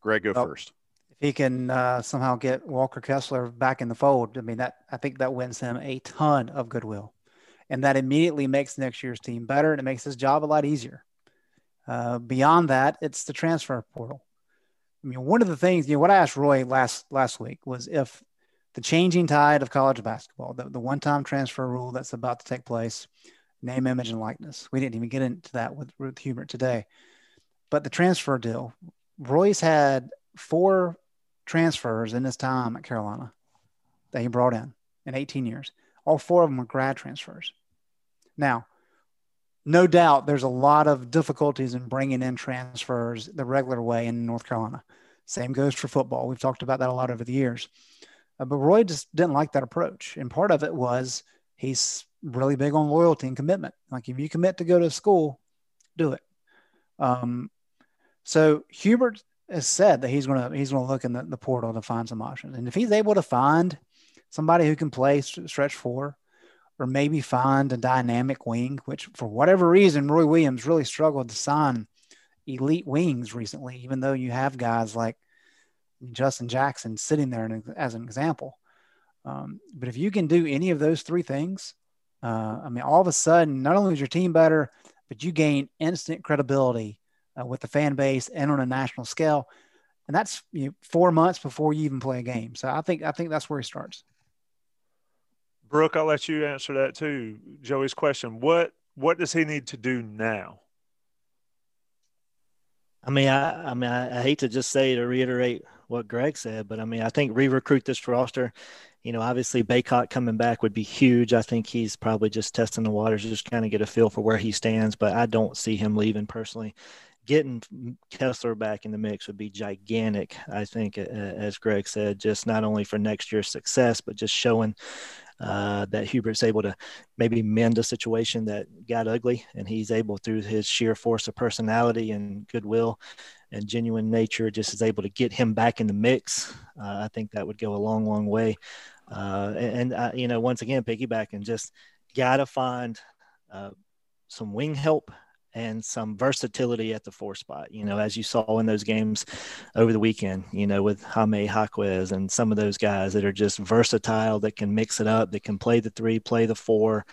Greg, go well, first. He can uh, somehow get Walker Kessler back in the fold, I mean that I think that wins him a ton of goodwill, and that immediately makes next year's team better, and it makes his job a lot easier. Uh, beyond that, it's the transfer portal. I mean, one of the things you know what I asked Roy last last week was if the changing tide of college basketball, the, the one time transfer rule that's about to take place, name, image, and likeness. We didn't even get into that with Ruth Hubert today. But the transfer deal, Roy's had four transfers in his time at Carolina that he brought in in 18 years. All four of them were grad transfers. Now, no doubt there's a lot of difficulties in bringing in transfers the regular way in North Carolina. Same goes for football. We've talked about that a lot over the years. Uh, but Roy just didn't like that approach. And part of it was he's really big on loyalty and commitment. Like if you commit to go to school, do it. Um, so Hubert has said that he's gonna he's gonna look in the, the portal to find some options, and if he's able to find somebody who can play stretch four, or maybe find a dynamic wing, which for whatever reason Roy Williams really struggled to sign elite wings recently, even though you have guys like Justin Jackson sitting there as an example. Um, but if you can do any of those three things, uh, I mean, all of a sudden, not only is your team better, but you gain instant credibility uh, with the fan base and on a national scale. And that's you know, four months before you even play a game. So I think I think that's where he starts. Brooke, I'll let you answer that too. Joey's question: What what does he need to do now? I mean, I, I mean, I, I, hate to just say to reiterate what Greg said, but I mean, I think re-recruit this roster. You know, obviously Bacot coming back would be huge. I think he's probably just testing the waters, just kind of get a feel for where he stands. But I don't see him leaving personally. Getting Kessler back in the mix would be gigantic. I think, as Greg said, just not only for next year's success, but just showing uh, that Hubert's able to maybe mend a situation that got ugly, and he's able through his sheer force of personality and goodwill and genuine nature, just is able to get him back in the mix. Uh, I think that would go a long, long way. Uh, and, uh, you know, once again, piggyback and just gotta find uh, some wing help and some versatility at the four spot. You know, as you saw in those games over the weekend, you know, with Jaime Jaquez and some of those guys that are just versatile, that can mix it up, that can play the three, play the four,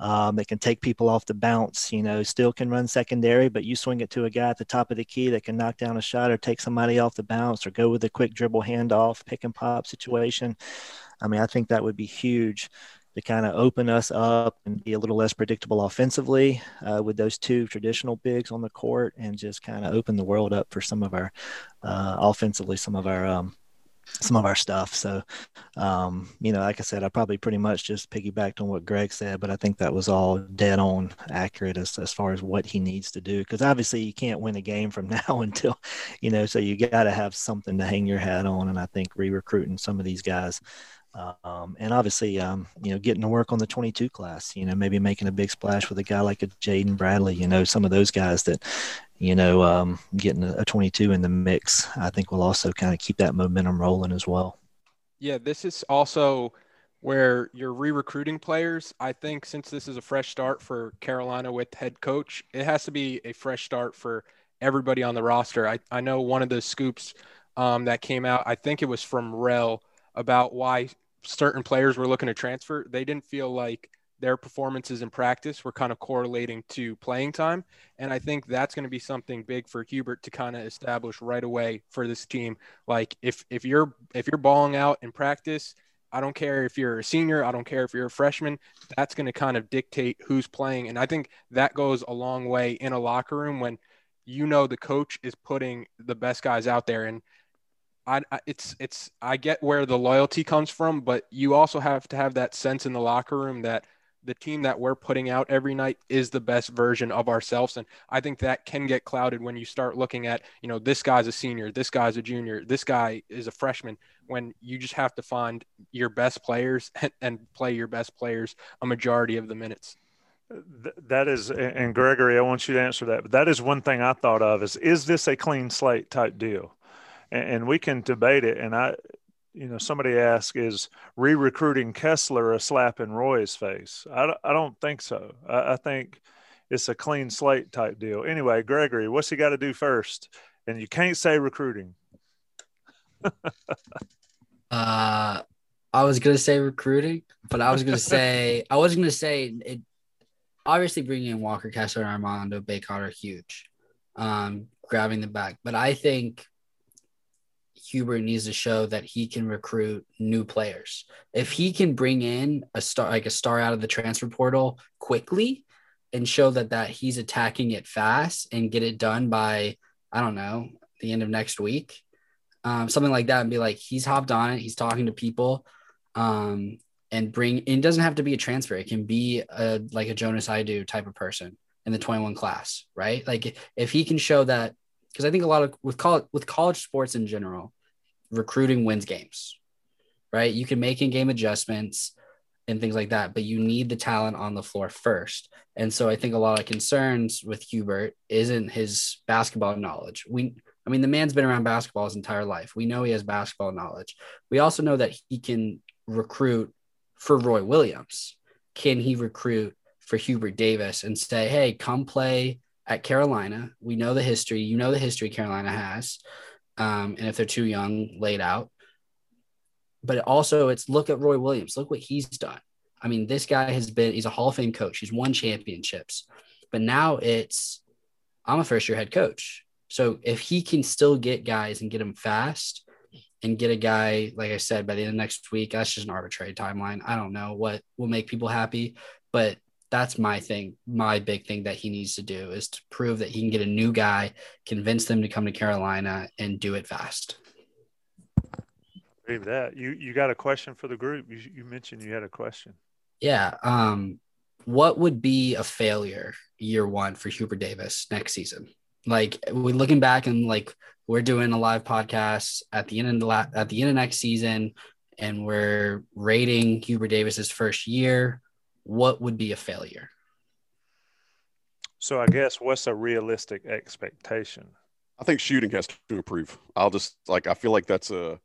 um, that can take people off the bounce, you know, still can run secondary, but you swing it to a guy at the top of the key that can knock down a shot or take somebody off the bounce or go with a quick dribble handoff, pick and pop situation. I mean, I think that would be huge to kind of open us up and be a little less predictable offensively uh, with those two traditional bigs on the court and just kind of open the world up for some of our uh, offensively, some of our um, some of our stuff. So, um, you know, like I said, I probably pretty much just piggybacked on what Greg said, but I think that was all dead on accurate as, as far as what he needs to do. Cause obviously you can't win a game from now until, you know, so you got to have something to hang your hat on. And I think re recruiting some of these guys um, and obviously, um, you know, getting to work on the 22 class, you know, maybe making a big splash with a guy like a Jaden Bradley, you know, some of those guys that, you know, um, getting a, a 22 in the mix, I think will also kind of keep that momentum rolling as well. Yeah, this is also where you're re-recruiting players. I think since this is a fresh start for Carolina with head coach, it has to be a fresh start for everybody on the roster. I, I know one of the scoops um, that came out, I think it was from Rel about why certain players were looking to transfer, they didn't feel like their performances in practice were kind of correlating to playing time. And I think that's going to be something big for Hubert to kind of establish right away for this team. Like if if you're if you're balling out in practice, I don't care if you're a senior, I don't care if you're a freshman, that's going to kind of dictate who's playing. And I think that goes a long way in a locker room when you know the coach is putting the best guys out there. And I, I, it's it's I get where the loyalty comes from, but you also have to have that sense in the locker room that the team that we're putting out every night is the best version of ourselves. And I think that can get clouded when you start looking at, you know, this guy's a senior, this guy's a junior, this guy is a freshman when you just have to find your best players and, and play your best players a majority of the minutes. That is and gregory i want you to answer that but that is one thing i thought of is is this a clean slate type deal and, and we can debate it. And I, you know, somebody asked, is re-recruiting Kessler a slap in Roy's face? I, I don't think so. I, I think it's a clean slate type deal. Anyway, Gregory, what's he got to do first? And you can't say recruiting. uh, I was gonna say recruiting, but I was gonna say I was gonna say it. Obviously, bringing in Walker Kessler and Armando Bacot are huge, um, grabbing the back. But I think Hubert needs to show that he can recruit new players. If he can bring in a star like a star out of the transfer portal quickly and show that that he's attacking it fast and get it done by I don't know the end of next week, um, something like that, and be like he's hopped on it, he's talking to people, um, and bring. It doesn't have to be a transfer; it can be a like a Jonas Aidoo type of person in the 21 class, right? Like if he can show that because I think a lot of with college with college sports in general, recruiting wins games, right? You can make in game adjustments. and things like that, but you need the talent on the floor first. And so I think a lot of concerns with Hubert isn't his basketball knowledge. We I mean the man's been around basketball his entire life. We know he has basketball knowledge. We also know that he can recruit for Roy Williams. Can he recruit for Hubert Davis and say, "Hey, come play at Carolina. We know the history. You know the history Carolina has. Um, and if they're too young, laid out. But also, it's look at Roy Williams. Look what he's done. I mean, this guy has been, he's a Hall of Fame coach. He's won championships. But now it's, I'm a first year head coach. So if he can still get guys and get them fast and get a guy, like I said, by the end of next week, that's just an arbitrary timeline. I don't know what will make people happy, but that's my thing. My big thing that he needs to do is to prove that he can get a new guy, convince them to come to Carolina, and do it fast. Agree with that. You you got a question for the group? You, you mentioned you had a question. Yeah. Um, what would be a failure year one for Hubert Davis next season? Like we're looking back and like we're doing a live podcast at the end of the at the end of next season, and we're rating Hubert Davis's first year what would be a failure? So I guess what's a realistic expectation? I think shooting has to improve. I'll just like I feel like that's a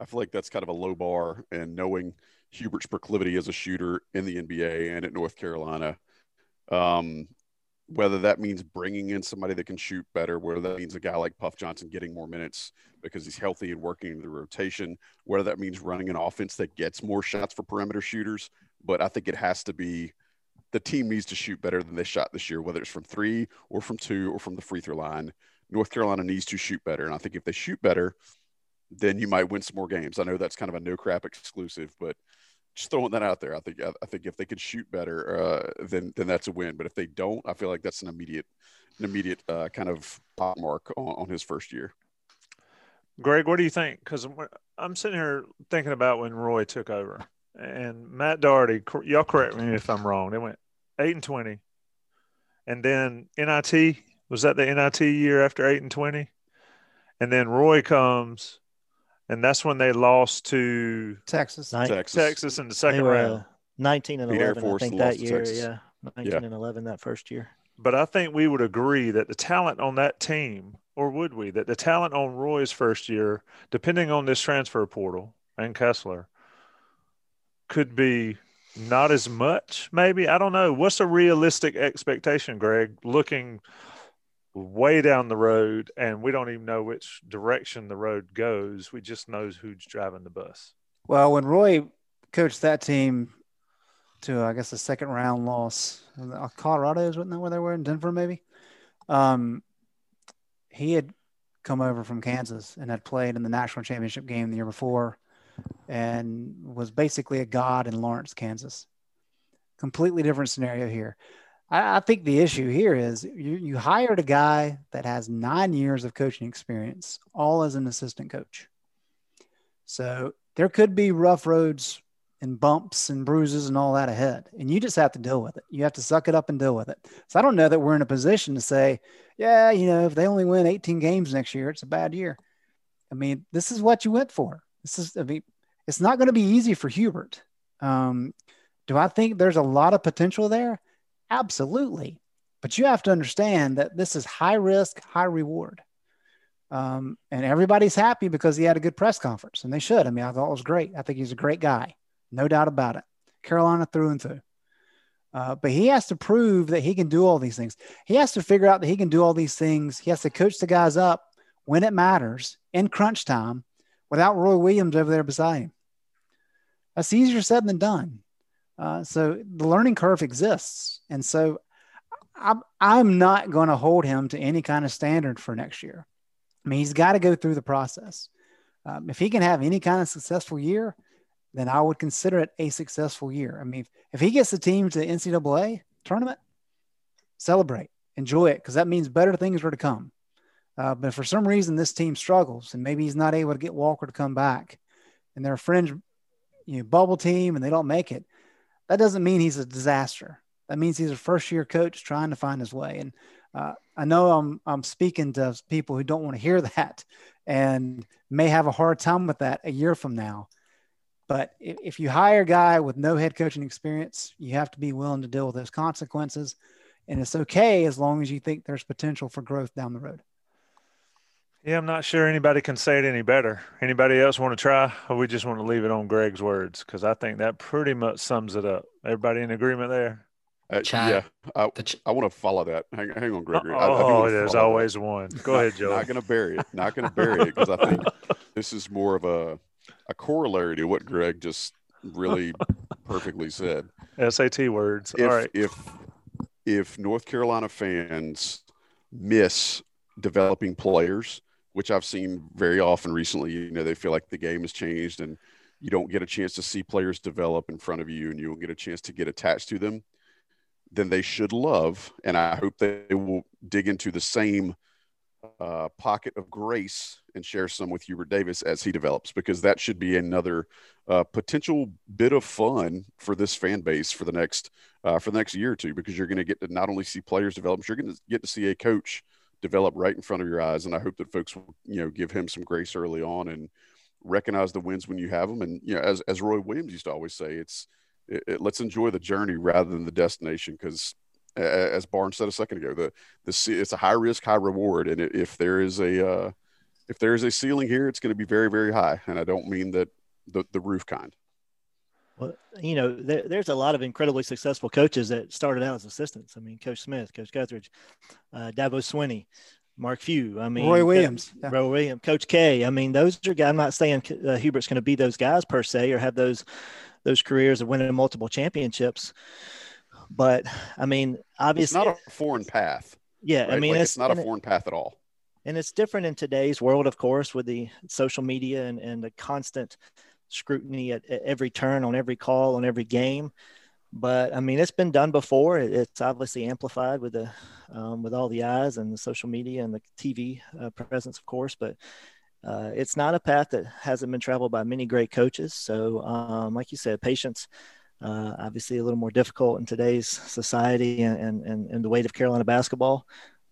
I feel like that's kind of a low bar and knowing Hubert's proclivity as a shooter in the NBA and at North Carolina. Um, whether that means bringing in somebody that can shoot better, whether that means a guy like Puff Johnson getting more minutes because he's healthy and working in the rotation, whether that means running an offense that gets more shots for perimeter shooters, but I think it has to be the team needs to shoot better than they shot this year, whether it's from three or from two or from the free throw line. North Carolina needs to shoot better. And I think if they shoot better, then you might win some more games. I know that's kind of a no crap exclusive, but just throwing that out there. I think I think if they could shoot better, uh, then then that's a win. But if they don't, I feel like that's an immediate an immediate uh, kind of pop mark on, on his first year. Greg, what do you think? Because I'm sitting here thinking about when Roy took over and Matt Doherty, y'all correct me if I'm wrong. They went eight and twenty, and then NIT was that the NIT year after eight and twenty, and then Roy comes, and that's when they lost to Texas, Texas, Texas in the second were, uh, round. Nineteen and eleven, I think that year, yeah, nineteen yeah. and eleven that first year. But I think we would agree that the talent on that team, or would we, that the talent on Roy's first year, depending on this transfer portal and Kessler, could be not as much, maybe. I don't know. What's a realistic expectation, Greg, looking way down the road and we don't even know which direction the road goes. We just knows who's driving the bus. Well, when Roy coached that team to, I guess, a second round loss, Colorado is wasn't that where they were in Denver, maybe? Um, he had come over from Kansas and had played in the national championship game the year before and was basically a god in Lawrence, Kansas. Completely different scenario here. I, I think the issue here is you, you hired a guy that has nine years of coaching experience, all as an assistant coach. So there could be rough roads and bumps and bruises and all that ahead. And you just have to deal with it. You have to suck it up and deal with it. So I don't know that we're in a position to say, yeah, you know, if they only win 18 games next year, it's a bad year. I mean, this is what you went for. This is, I mean, it's not going to be easy for Hubert. Um, do I think there's a lot of potential there? Absolutely. But you have to understand that this is high risk, high reward. Um, and everybody's happy because he had a good press conference, and they should. I mean, I thought it was great. I think he's a great guy, no doubt about it. Carolina through and through. Uh, but he has to prove that he can do all these things. He has to figure out that he can do all these things. He has to coach the guys up when it matters in crunch time without Roy Williams over there beside him. That's easier said than done. Uh, so the learning curve exists. And so I'm, I'm not going to hold him to any kind of standard for next year. I mean, he's got to go through the process. Um, if he can have any kind of successful year, then I would consider it a successful year. I mean, if, if he gets the team to the NCAA tournament, celebrate, enjoy it, because that means better things are to come. Uh, but for some reason, this team struggles, and maybe he's not able to get Walker to come back, and they're a fringe, you know, bubble team, and they don't make it. That doesn't mean he's a disaster. That means he's a first year coach trying to find his way. And uh, I know I'm I'm speaking to people who don't want to hear that, and may have a hard time with that a year from now. But if, if you hire a guy with no head coaching experience, you have to be willing to deal with those consequences. And it's okay as long as you think there's potential for growth down the road. Yeah, I'm not sure anybody can say it any better. Anybody else want to try, or we just want to leave it on Greg's words? Because I think that pretty much sums it up. Everybody in agreement there? Uh, yeah, I, ch- I want to follow that. Hang, hang on, Gregory. Oh, I, I there's always that. one. Go ahead, Joe. Not going to bury it. Not going to bury it because I think this is more of a a corollary to what Greg just really perfectly said. SAT words. If, All right. If if North Carolina fans miss developing players, which I've seen very often recently, you know, they feel like the game has changed and you don't get a chance to see players develop in front of you and you don't get a chance to get attached to them then they should love. And I hope they will dig into the same uh, pocket of grace and share some with Hubert Davis as he develops, because that should be another uh, potential bit of fun for this fan base for the next uh, for the next year or two, because you're going to get to not only see players develop, but you're going to get to see a coach develop right in front of your eyes. And I hope that folks will you know give him some grace early on and recognize the wins when you have them. And you know, as as Roy Williams used to always say, it's it, it, let's enjoy the journey rather than the destination because as Barnes said a second ago, the the it's a high risk, high reward, and if there is a uh, if there is a ceiling here, it's going to be very, very high, and I don't mean that the the roof kind. Well, you know, there, there's a lot of incredibly successful coaches that started out as assistants. I mean, Coach Smith, Coach Guthridge, uh, Dabo Swinney, Mark Few. I mean, Roy Williams, yeah. Roy Williams, Coach K. I mean, those are guys. I'm not saying uh, Hubert's going to be those guys per se or have those those careers of winning multiple championships. But I mean, obviously, it's not a foreign path. Yeah, right? I mean, like it's, it's, not a foreign it, path at all. And it's different in today's world, of course, with the social media and, and the constant scrutiny at, at every turn, on every call, on every game. But I mean, it's been done before. It's obviously amplified with the um, with all the eyes and the social media and the TV uh, presence, of course. But uh, it's not a path that hasn't been traveled by many great coaches. So, um, like you said, patience, uh, obviously a little more difficult in today's society and, and, and the weight of Carolina basketball.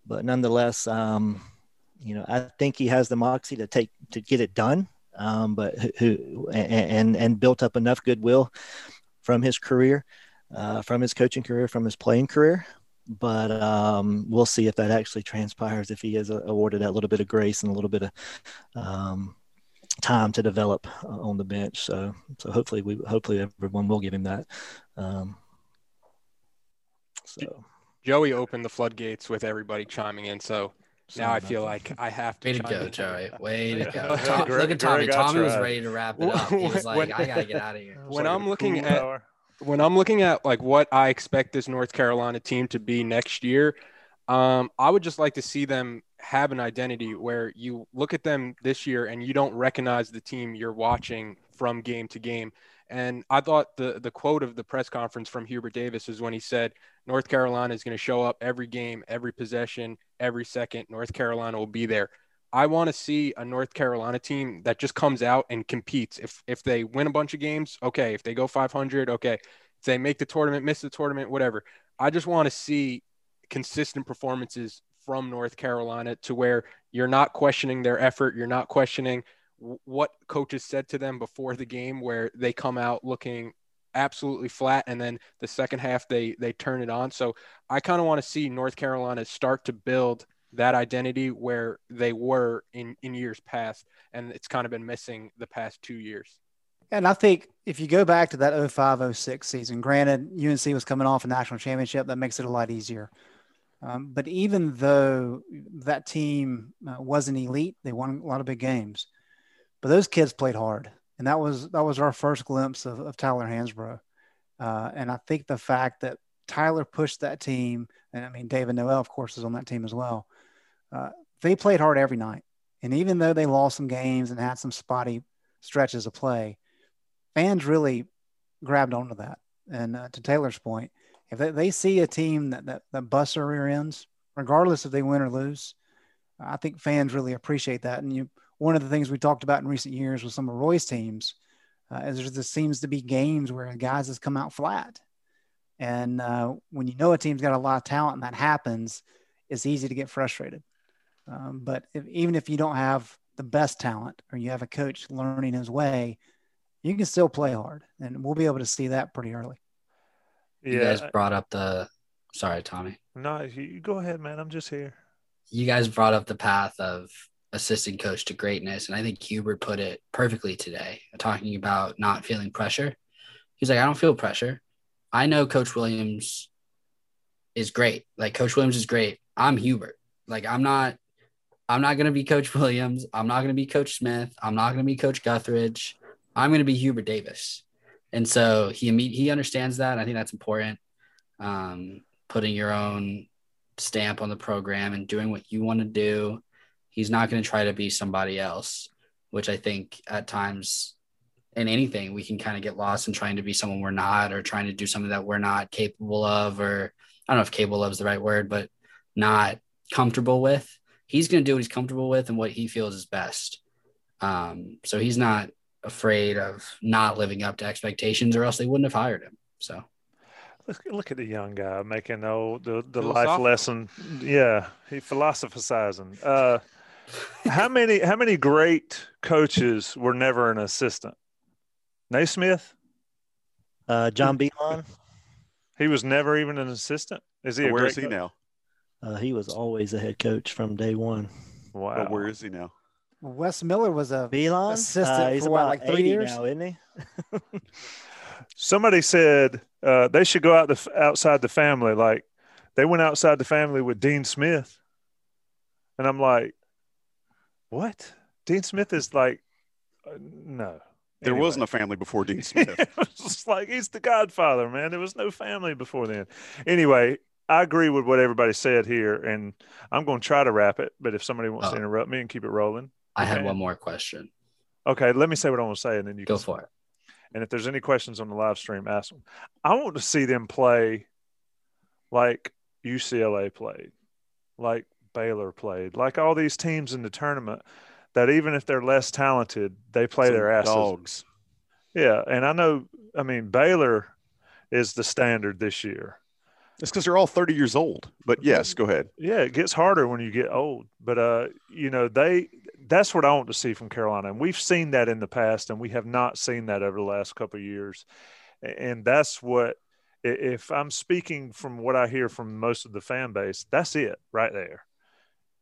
But nonetheless, um, you know, I think he has the moxie to take to get it done. Um, but who and, and built up enough goodwill from his career, uh, from his coaching career, from his playing career but um, we'll see if that actually transpires if he is awarded that little bit of grace and a little bit of um, time to develop on the bench. So, so hopefully we hopefully everyone will give him that. Um, so Joey opened the floodgates with everybody chiming in. So now I feel like I have to. Way to go, in. Joey. Way to go. Tom, look at Tommy. Tommy was ready to wrap it up. He was like, when, I gotta get out of here. When I'm looking at hour when I'm looking at like what I expect this North Carolina team to be next year, um, I would just like to see them have an identity where you look at them this year and you don't recognize the team you're watching from game to game. And I thought the the quote of the press conference from Hubert Davis is when he said North Carolina is going to show up every game, every possession, every second. North Carolina will be there. I want to see a North Carolina team that just comes out and competes. If if they win a bunch of games, okay. If they go 500, okay. If they make the tournament, miss the tournament, whatever. I just want to see consistent performances from North Carolina to where you're not questioning their effort, you're not questioning what coaches said to them before the game where they come out looking absolutely flat and then the second half they they turn it on. So I kind of want to see North Carolina start to build that identity where they were in, in years past. And it's kind of been missing the past two years. And I think if you go back to that 05 06 season, granted, UNC was coming off a national championship, that makes it a lot easier. Um, but even though that team uh, wasn't elite, they won a lot of big games. But those kids played hard, and that was that was our first glimpse of, of Tyler Hansbrough. Uh, and I think the fact that Tyler pushed that team, and I mean David Noel, of course, is on that team as well. Uh, they played hard every night. And even though they lost some games and had some spotty stretches of play, fans really grabbed onto that. And uh, to Taylor's point, if they, they see a team that, that, that busts their rear ends, regardless if they win or lose, I think fans really appreciate that. And you, one of the things we talked about in recent years with some of Roy's teams uh, is there just seems to be games where guys has come out flat. And uh, when you know a team's got a lot of talent and that happens, it's easy to get frustrated. Um, but if, even if you don't have the best talent or you have a coach learning his way, you can still play hard, and we'll be able to see that pretty early. Yeah. You guys brought up the. Sorry, Tommy. No, you go ahead, man. I'm just here. You guys brought up the path of assistant coach to greatness, and I think Hubert put it perfectly today, talking about not feeling pressure. He's like, I don't feel pressure. I know Coach Williams is great. Like Coach Williams is great. I'm Hubert. Like I'm not I'm not going to be Coach Williams. I'm not going to be Coach Smith. I'm not going to be Coach Guthridge. I'm going to be Hubert Davis. And so he he understands that. I think that's important. Um, putting your own stamp on the program and doing what you want to do. He's not going to try to be somebody else, which I think at times in anything we can kind of get lost in trying to be someone we're not or trying to do something that we're not capable of or I don't know if capable of is the right word, but not comfortable with he's going to do what he's comfortable with and what he feels is best. Um, so he's not afraid of not living up to expectations, or else they wouldn't have hired him. So look, look at the young guy making the the, the life lesson. Yeah, he philosophizing. Uh, how many how many great coaches were never an assistant? Naismith, uh, John Beilein. He was never even an assistant. Is he? Where is he coach? now? Uh, he was always a head coach from day one. Wow. But where is he now? Wes Miller was a Beilein? assistant uh, for what, like three years now, isn't he? Somebody said uh, they should go out the outside the family. Like they went outside the family with Dean Smith, and I'm like, what? Dean Smith is like, uh, no. There anyway. wasn't a family before Dean Smith. it was like he's the Godfather, man. There was no family before then. Anyway, I agree with what everybody said here, and I'm going to try to wrap it. But if somebody wants oh. to interrupt me and keep it rolling, I had one more question. Okay, let me say what I want to say, and then you go for it. And if there's any questions on the live stream, ask them. I want to see them play like UCLA played, like Baylor played, like all these teams in the tournament. That even if they're less talented, they play Some their asses. Dogs. Yeah, and I know. I mean, Baylor is the standard this year it's because they're all 30 years old. But yes, go ahead. Yeah, it gets harder when you get old. But uh, you know, they that's what I want to see from Carolina. And we've seen that in the past and we have not seen that over the last couple of years. And that's what if I'm speaking from what I hear from most of the fan base, that's it right there.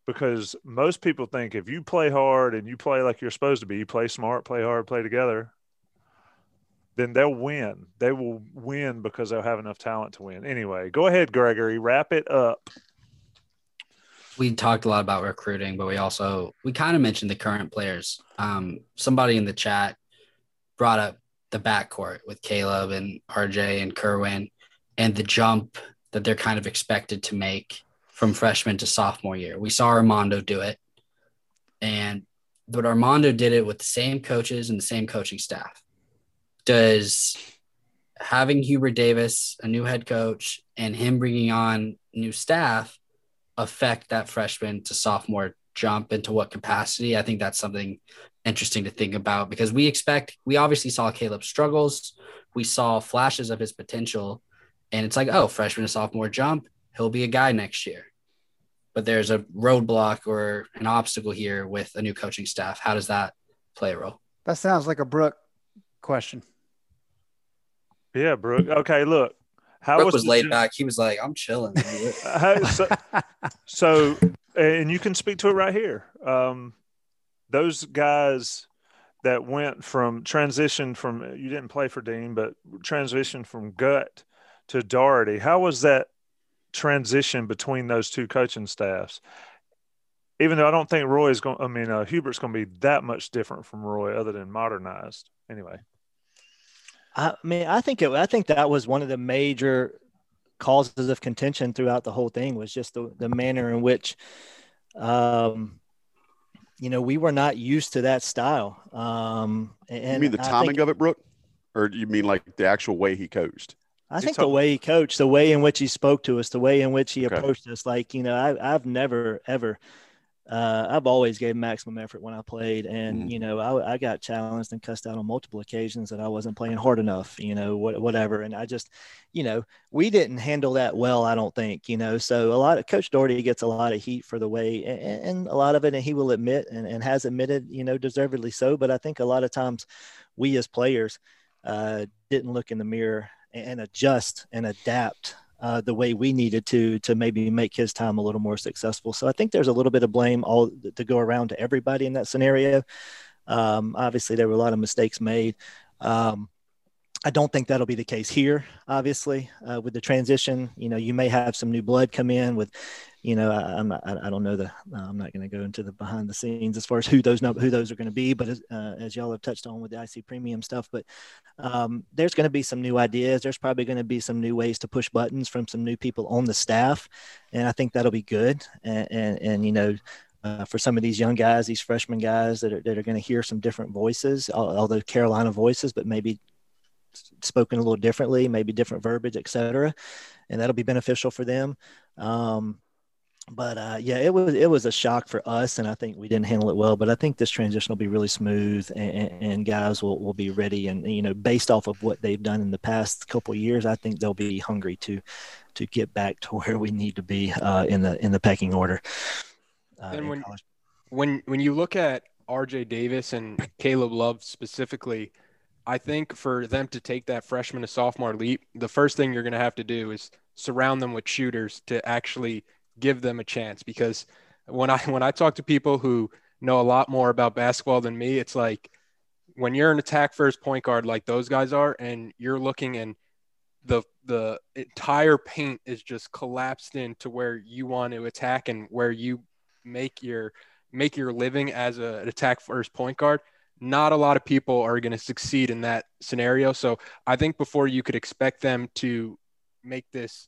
Because most people think if you play hard and you play like you're supposed to be, you play smart, play hard, play together, then they'll win. They will win because they'll have enough talent to win. Anyway, go ahead, Gregory. Wrap it up. We talked a lot about recruiting, but we also we kind of mentioned the current players. Um, somebody in the chat brought up the backcourt with Caleb and RJ and Kerwin, and the jump that they're kind of expected to make from freshman to sophomore year. We saw Armando do it, and but Armando did it with the same coaches and the same coaching staff. Does having Hubert Davis, a new head coach, and him bringing on new staff affect that freshman to sophomore jump into what capacity? I think that's something interesting to think about because we expect, we obviously saw Caleb struggles, we saw flashes of his potential, and it's like, oh, freshman to sophomore jump, he'll be a guy next year. But there's a roadblock or an obstacle here with a new coaching staff. How does that play a role? That sounds like a Brooke question. Yeah, Brooke. Okay, look. How Brooke was, was laid back. He was like, "I'm chilling." so, so, and you can speak to it right here. Um, those guys that went from transition from you didn't play for Dean, but transition from Gut to Doherty. How was that transition between those two coaching staffs? Even though I don't think Roy is going, I mean, uh, Hubert's going to be that much different from Roy, other than modernized. Anyway. I mean, I think it, I think that was one of the major causes of contention throughout the whole thing was just the, the manner in which, um, you know, we were not used to that style. Um, and you mean the timing think, of it, Brooke, or do you mean like the actual way he coached? I think the way he coached, the way in which he spoke to us, the way in which he okay. approached us, like, you know, I, I've never, ever, uh, I've always gave maximum effort when I played, and mm. you know I, I, got challenged and cussed out on multiple occasions that I wasn't playing hard enough, you know, what, whatever. And I just, you know, we didn't handle that well, I don't think, you know. So a lot of Coach Doherty gets a lot of heat for the way, and, and a lot of it, and he will admit and, and has admitted, you know, deservedly so. But I think a lot of times we as players uh, didn't look in the mirror and adjust and adapt uh, the way we needed to to maybe make his time a little more successful. So I think there's a little bit of blame all to go around to everybody in that scenario. Um, obviously, there were a lot of mistakes made. Um, I don't think that'll be the case here. Obviously, uh, with the transition, you know, you may have some new blood come in with, you know, I, I'm not, I, don't know the, I'm not going to go into the behind the scenes as far as who those who those are going to be, but as, uh, as y'all have touched on with the IC premium stuff, but um, there's going to be some new ideas. There's probably going to be some new ways to push buttons from some new people on the staff, and I think that'll be good. And and, and you know, uh, for some of these young guys, these freshman guys that are, that are going to hear some different voices, all although Carolina voices, but maybe spoken a little differently, maybe different verbiage, etc. And that'll be beneficial for them. Um, but uh, yeah, it was it was a shock for us, and I think we didn't handle it well. But I think this transition will be really smooth, and, and guys will, will be ready. And you know, based off of what they've done in the past couple years, I think they'll be hungry to to get back to where we need to be uh, in the in the pecking order. Uh, and when when when you look at R.J. Davis and Caleb Love specifically, I think for them to take that freshman to sophomore leap, the first thing you're going to have to do is surround them with shooters to actually give them a chance. Because when I when I talk to people who know a lot more about basketball than me, it's like when you're an attack first point guard like those guys are, and you're looking and the the entire paint is just collapsed into where you want to attack and where you make your make your living as a, an attack first point guard not a lot of people are going to succeed in that scenario. So I think before you could expect them to make this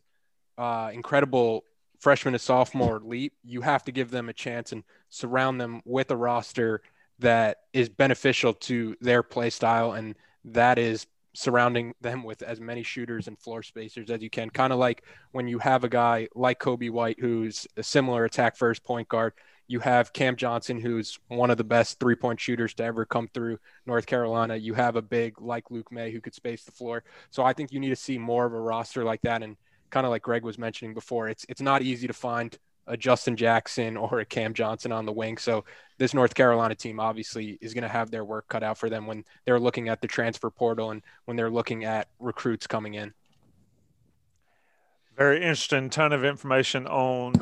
uh, incredible freshman to sophomore leap, you have to give them a chance and surround them with a roster that is beneficial to their play style. And that is surrounding them with as many shooters and floor spacers as you can. Kind of like when you have a guy like Coby White, who's a similar attack first point guard you have Cam Johnson, who's one of the best three point shooters to ever come through North Carolina. You have a big like Luke Maye who could space the floor. So I think you need to see more of a roster like that. And kind of like Greg was mentioning before, it's it's not easy to find a Justin Jackson or a Cam Johnson on the wing. So this North Carolina team obviously is going to have their work cut out for them when they're looking at the transfer portal and when they're looking at recruits coming in. Very interesting. Ton of information on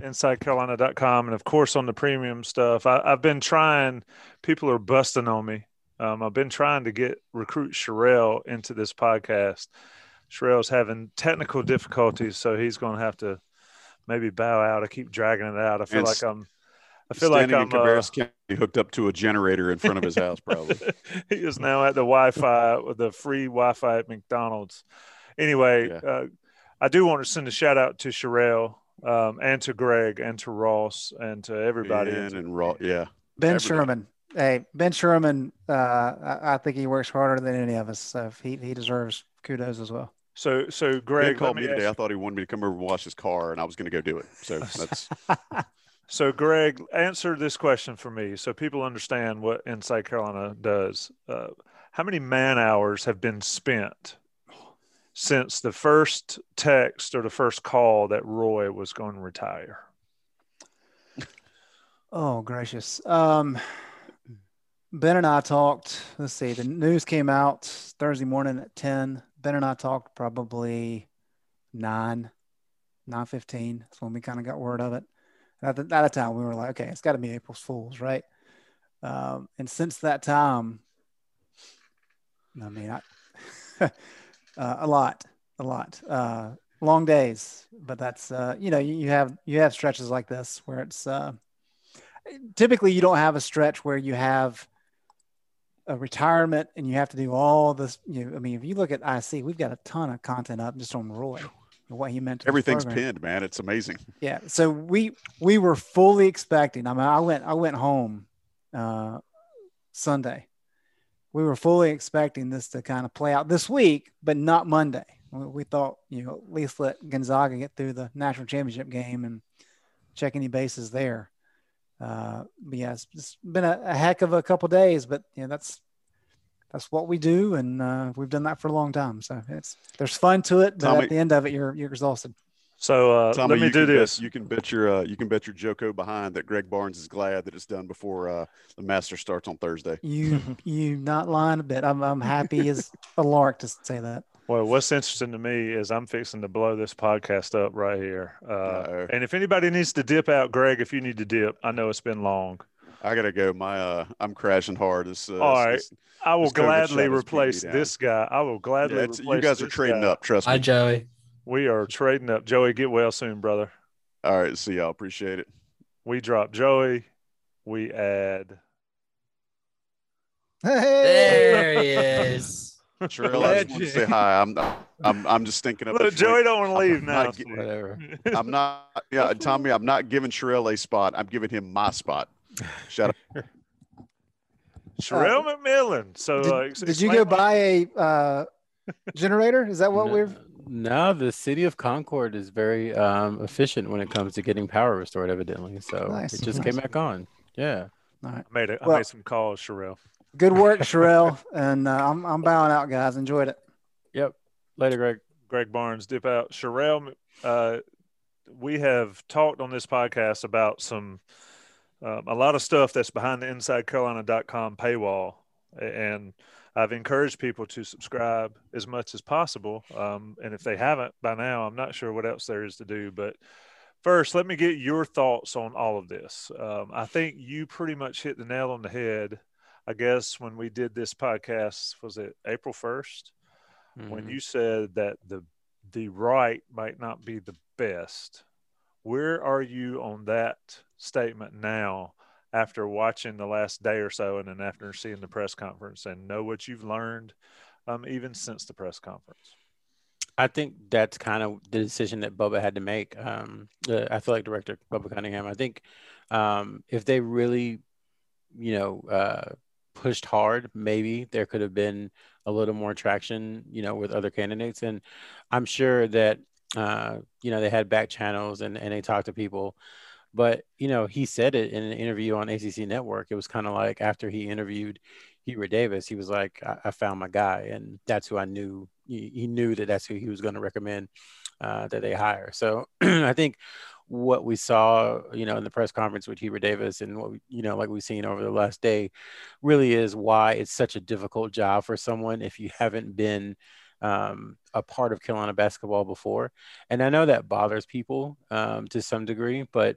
InsideCarolina.com and, of course, on the premium stuff. I, have been trying, people are busting on me. Um, I've been trying to get recruit Sherrell into this podcast. Sherrell's having technical difficulties, so he's going to have to maybe bow out. I keep dragging it out. I feel and like I'm. I feel like I'm uh, County hooked up to a generator in front of his house. Probably he is now at the Wi-Fi with the free Wi-Fi at McDonald's. Anyway, yeah. uh, I do want to send a shout out to Sherrell um, and to Greg and to Ross and to everybody. And, and Ross, yeah. Ben everybody. Sherman. Hey, Ben Sherman, uh, I, I, think he works harder than any of us. So he, he deserves kudos as well. So, so Greg called me today. You. I thought he wanted me to come over and wash his car, and I was going to go do it. So that's. so, Greg, answer this question for me, so people understand what Inside Carolina does. Uh, how many man hours have been spent since the first text or the first call that Roy was going to retire? Oh, gracious. Um, ben and I talked. Let's see, the news came out Thursday morning at 10. Ben and I talked probably 9, 9 15. That's when we kind of got word of it. At the, at the time, we were like, okay, it's got to be April's Fools, right? Um, and since that time, I mean, I. uh, a lot, a lot. Uh, long days, but that's uh, you know you, you, have you have stretches like this where it's uh, typically you don't have a stretch where you have a retirement and you have to do all this. You know, I mean, if you look at IC, we've got a ton of content up just on Roy what he meant. Everything's pinned, man. It's amazing. Yeah. So we we were fully expecting. I mean, I went I went home uh, Sunday we were fully expecting this to kind of play out this week, but not Monday. We thought, you know, at least let Gonzaga get through the national championship game and check any bases there. Uh, but yeah, it's, it's been a, a, heck of a couple days, but you know, that's that's what we do, and uh, we've done that for a long time. So it's there's fun to it, but Tommy, at the end of it, you're you're exhausted. So uh, Tommy, let me do this. Bet, you can bet your uh, you can bet your Joko behind that Greg Barnes is glad that it's done before uh, the Master starts on Thursday. You you not lying a bit. I'm I'm happy as a lark to say that. Well, what's interesting to me is I'm fixing to blow this podcast up right here. Uh, and if anybody needs to dip out, Greg, if you need to dip, I know it's been long. I gotta go. My uh, I'm crashing hard. This, uh, All right, this, I will gladly shot has replaced beat me down. this guy. I will gladly Yeah, replace. you guys are this trading guy. up. Trust me. Hi, Joey. We are trading up. Joey, get well soon, brother. All right, see y'all. Appreciate it. We drop Joey. We add. There he is. Sherrell, I just want to say hi. I'm I'm I'm just thinking of Look. Joey don't want to I'm leave now. not Whatever. I'm not. Yeah, Tommy, I'm not giving Sherrell a spot. I'm giving him my spot. Shout out. Sherrell McMillan. So, Did, uh, did you go buy a uh, generator? Is that what we're? No, the city of Concord is very um, efficient when it comes to getting power restored, evidently. So Nice, it just came back on. Yeah. All right. I made it. I Well- made some calls, Sherrell. Good work, Sherrell. and uh, I'm I'm bowing out, guys. Enjoyed it. Yep. Later, Greg. Greg Barnes, dip out. Sherrell, uh, we have talked on this podcast about some um, a lot of stuff that's behind the InsideCarolina.com paywall, and I've encouraged people to subscribe as much as possible. Um, and if they haven't by now, I'm not sure what else there is to do. But first, let me get your thoughts on all of this. Um, I think you pretty much hit the nail on the head. I guess when we did this podcast, was it April 1st? when Mhm. you said that the the right might not be the best where are you on that statement now after watching the last day or so and then after seeing the press conference and know what you've learned um, even since the press conference I think that's kind of the decision that Bubba had to make. Um, the athletic director, Bubba Cunningham. I think um, if they really, you know, uh, pushed hard, maybe there could have been a little more traction, you know, with other candidates. And I'm sure that, uh, you know, they had back channels and, and they talked to people. But, you know, he said it in an interview on ACC Network. It was kind of like after he interviewed Hubert Davis, he was like, I, I found my guy. And that's who I knew. He, he knew that that's who he was going to recommend uh, that they hire. So I think what we saw, you know, in the press conference with Hubert Davis and what, we, you know, like we've seen over the last day really is why it's such a difficult job for someone if you haven't been um, a part of Carolina basketball before. And I know that bothers people um, to some degree, but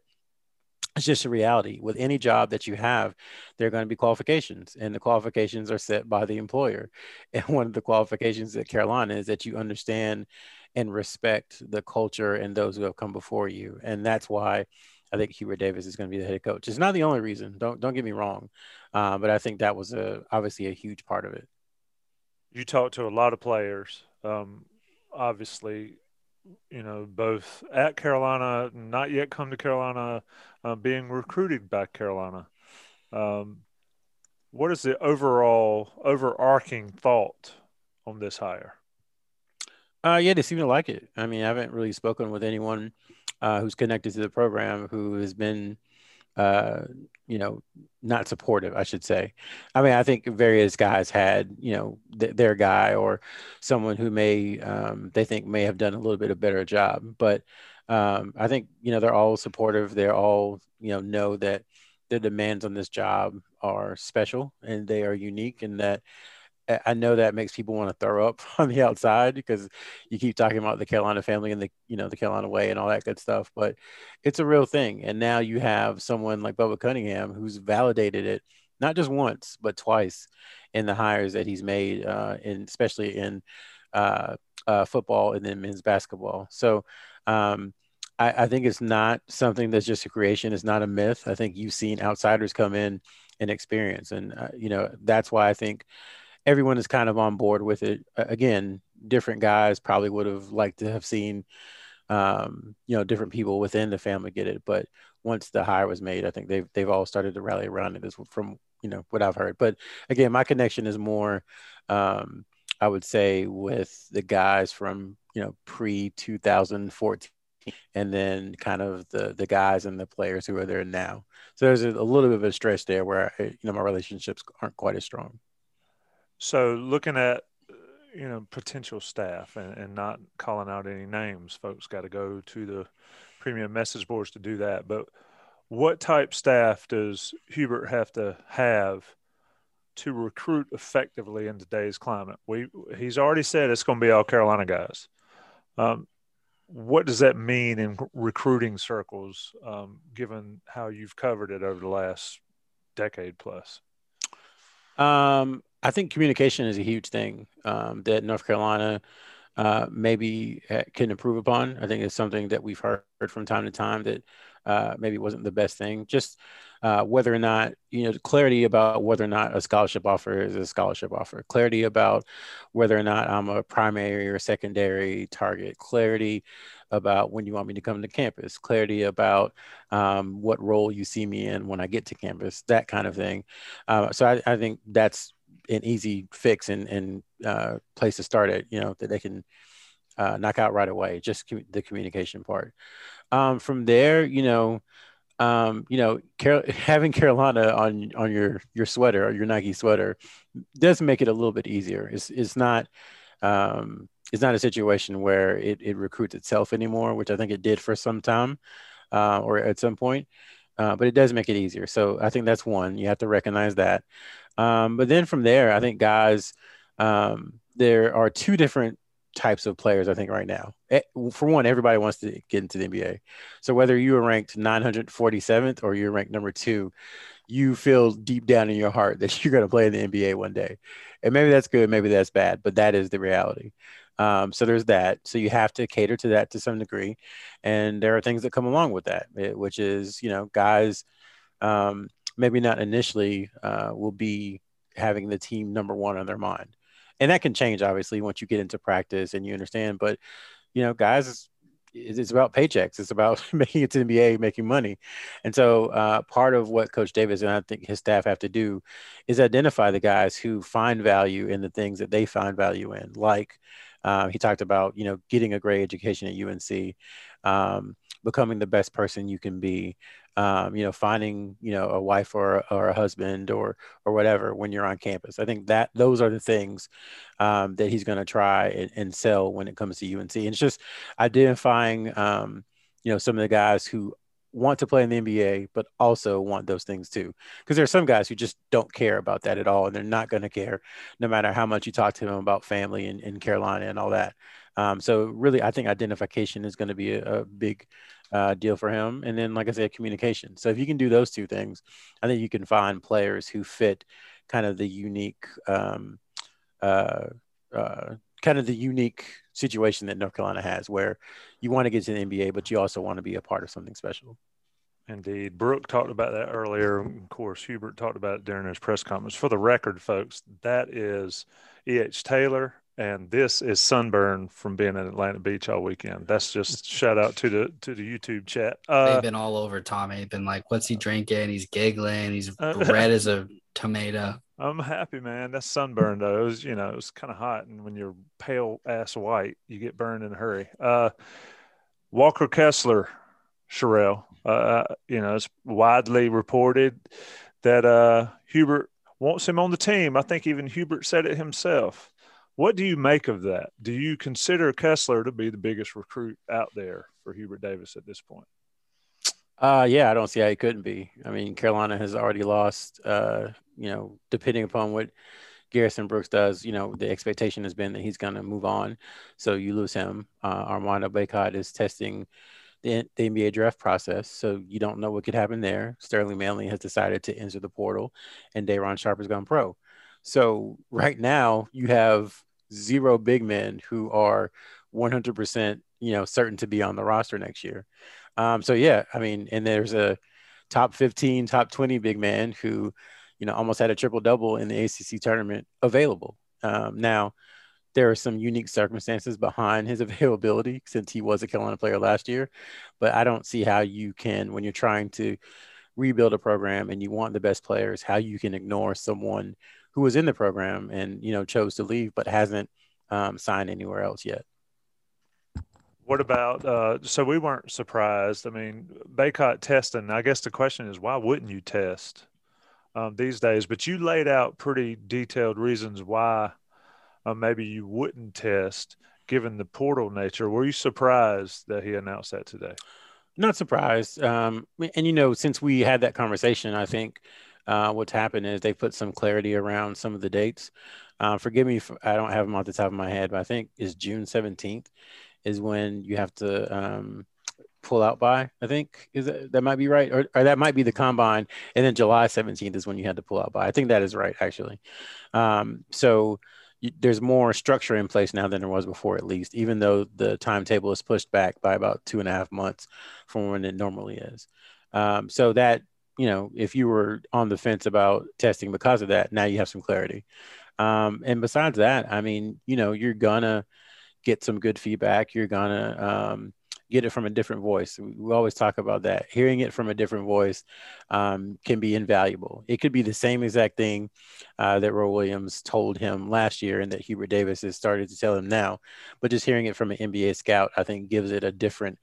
it's just a reality. With any job that you have, there are going to be qualifications, and the qualifications are set by the employer. And one of the qualifications at Carolina is that you understand and respect the culture and those who have come before you. And that's why I think Hubert Davis is going to be the head coach. It's not the only reason. Don't don't get me wrong, uh, but I think that was a obviously a huge part of it. you talked to a lot of players um, obviously you know both at carolina not yet come to carolina uh, being recruited by carolina um, what is the overall overarching thought on this hire Uh, yeah, they seem to like it. I mean, I haven't really spoken with anyone uh, who's connected to the program who has been, uh, you know, not supportive, I should say. I mean, I think various guys had, you know, th- their guy or someone who may, um, they think may have done a little bit of better job. But um, I think, you know, they're all supportive. They're all, you know, know that the demands on this job are special and they are unique and that I- know that makes people want to throw up on the outside because you keep talking about the Carolina family and the you know the Carolina way and all that good stuff, but it's a real thing. And now you have someone like Bubba Cunningham who's validated it not just once but twice in the hires that he's made, uh, especially in uh, uh, football and then men's basketball. So um, I, I think it's not something that's just a creation. It's not a myth. I think you've seen outsiders come in and experience, and uh, you know that's why I think everyone is kind of on board with it. Again, different guys probably would have liked to have seen, um, you know, different people within the family get it. But once the hire was made, I think they've they've all started to rally around it. Is from you know what I've heard. But again, my connection is more, um, I would say, with the guys from you know pre 2014 and then kind of the the guys and the players who are there now. So there's a, a little bit of a stretch there where you know my relationships aren't quite as strong. So looking at you know potential staff and, and not calling out any names folks got to go to the premium message boards to do that. But what type staff does hubert have to have to recruit effectively in today's climate? We he's already said it's going to be all carolina guys. Um, what does that mean in recruiting circles um, given how you've covered it over the last decade plus? Um, I think communication is a huge thing um, that North Carolina uh, maybe can improve upon. I think it's something that we've heard from time to time that uh, maybe wasn't the best thing. Just uh, whether or not, you know, clarity about whether or not a scholarship offer is a scholarship offer, clarity about whether or not I'm a primary or secondary target, clarity about when you want me to come to campus, clarity about um, what role you see me in when I get to campus, that kind of thing. Uh, so I, I think that's an easy fix and, and uh, place to start it, you know, that they can uh, knock out right away, just com- the communication part. Um, from there, you know, um, you know, having Carolina on on your your sweater or your Nike sweater does make it a little bit easier. It's it's not um, it's not a situation where it, it recruits itself anymore, which I think it did for some time uh, or at some point. Uh, but it does make it easier. So I think that's one. You have to recognize that. Um, but then from there, I think guys, um, there are two different types of players. I think right now, for one, everybody wants to get into the NBA. So whether you are ranked 947th or you're ranked number two, you feel deep down in your heart that you're going to play in the NBA one day. And maybe that's good, maybe that's bad, but that is the reality. Um, so there's that. So you have to cater to that to some degree, and there are things that come along with that, eh, which is you know guys um, maybe not initially uh, will be having the team number one on their mind. And that can change obviously once you get into practice and you understand. But you know guys it's about paychecks. It's about making it to the nba making money. And so uh, part of what coach davis and i think his staff have to do is identify the guys who find value in the things that they find value in. Like uh, he talked about you know getting a great education at unc um, becoming the best person you can be um, you know, finding, you know, a wife or, or a husband or, or whatever when you're on campus. I think that those are the things um, that he's going to try and, and, sell when it comes to UNC. And it's just identifying, um, you know, some of the guys who want to play in the NBA, but also want those things too. Because there are some guys who just don't care about that at all, and they're not going to care no matter how much you talk to them about family in, in Carolina and all that. Um, so really, I think identification is going to be a, a big uh, deal for him. And then, like I said, communication. So if you can do those two things, I think you can find players who fit kind of the unique, um, uh, uh, kind of the unique situation that North Carolina has, where you want to get to the NBA, but you also want to be a part of something special. Indeed. Brooke talked about that earlier. Of course, Hubert talked about it during his press conference. For the record, folks, that is E.H. Taylor and this is sunburn from being in Atlantic Beach all weekend. That's just shout out to the to the YouTube chat. Uh, They've been all over Tommy. Been like, "What's he drinking?" He's giggling. He's uh, red as a tomato. I'm happy, man. That's sunburn though. It was, you know, it was kind of hot, and when you're pale ass white, you get burned in a hurry. Uh, Walker Kessler, Sherrell. Uh, uh, you know, it's widely reported that uh, Hubert wants him on the team. I think even Hubert said it himself. What do you make of that? Do you consider Kessler to be the biggest recruit out there for Hubert Davis at this point? Uh, yeah, I don't see how he couldn't be. I mean, Carolina has already lost, uh, you know, depending upon what Garrison Brooks does, you know, the expectation has been that he's going to move on. So you lose him. Uh, Armando Bacot is testing the, the, NBA draft process. So you don't know what could happen there. Sterling Manley has decided to enter the portal and Day'Ron Sharpe has gone pro. So right now you have zero big men who are 100% you know certain to be on the roster next year. Um, so yeah, I mean, and there's a top 15, top 20 big man who you know almost had a triple double in the ACC tournament available. Um, now there are some unique circumstances behind his availability since he was a Carolina player last year, but I don't see how you can when you're trying to rebuild a program and you want the best players, how you can ignore someone who was in the program and you know chose to leave but hasn't um, signed anywhere else yet. What about uh, so we weren't surprised? I mean, Bacot testing. I guess the question is why wouldn't you test um, these days? But you laid out pretty detailed reasons why uh, maybe you wouldn't test given the portal nature. Were you surprised that he announced that today? Not surprised. Um, and you know, since we had that conversation, I think uh, what's happened is they put some clarity around some of the dates. Uh, forgive me if I don't have them off the top of my head, but I think is June 17th is when you have to um, pull out by. I think is that, that might be right, or, or, that might be the combine, and then July 17th is when you had to pull out by. I think that is right actually. Um, so you, there's more structure in place now than there was before, at least, even though the timetable is pushed back by about two and a half months from when it normally is. Um, so that you know, if you were on the fence about testing because of that, now you have some clarity. Um, and besides that, I mean, you know, you're gonna get some good feedback. You're gonna um, get it from a different voice. We always talk about that. Hearing it from a different voice um, can be invaluable. It could be the same exact thing uh, that Roy Williams told him last year and that Hubert Davis has started to tell him now. But just hearing it from an NBA scout, I think, gives it a different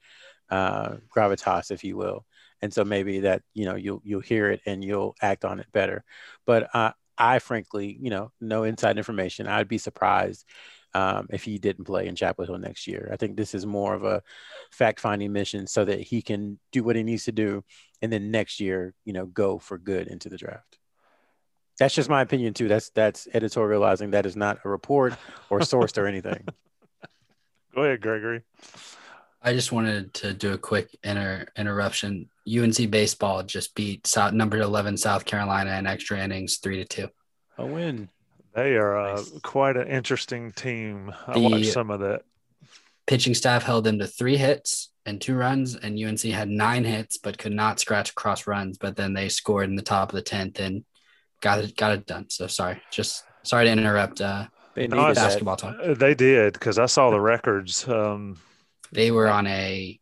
uh, gravitas, if you will. And so maybe that you know you'll you'll hear it and you'll act on it better. But uh, I frankly, you know, no inside information. I'd be surprised um, if he didn't play in Chapel Hill next year. I think this is more of a fact finding mission so that he can do what he needs to do and then next year, you know, go for good into the draft. That's just my opinion too. That's that's editorializing. That is not a report or sourced or anything. Go ahead, Gregory. I just wanted to do a quick inter- interruption. UNC baseball just beat South, number 11 South Carolina in extra innings, three to two. A win. They are uh, quite an interesting team. I the watched some of that. Pitching staff held them to three hits and two runs, and UNC had nine hits but could not scratch across runs. But then they scored in the top of the tenth and got it got it done. So sorry, just sorry to interrupt. Uh, they basketball talk. Uh, they did because I saw the records. Um, they were on a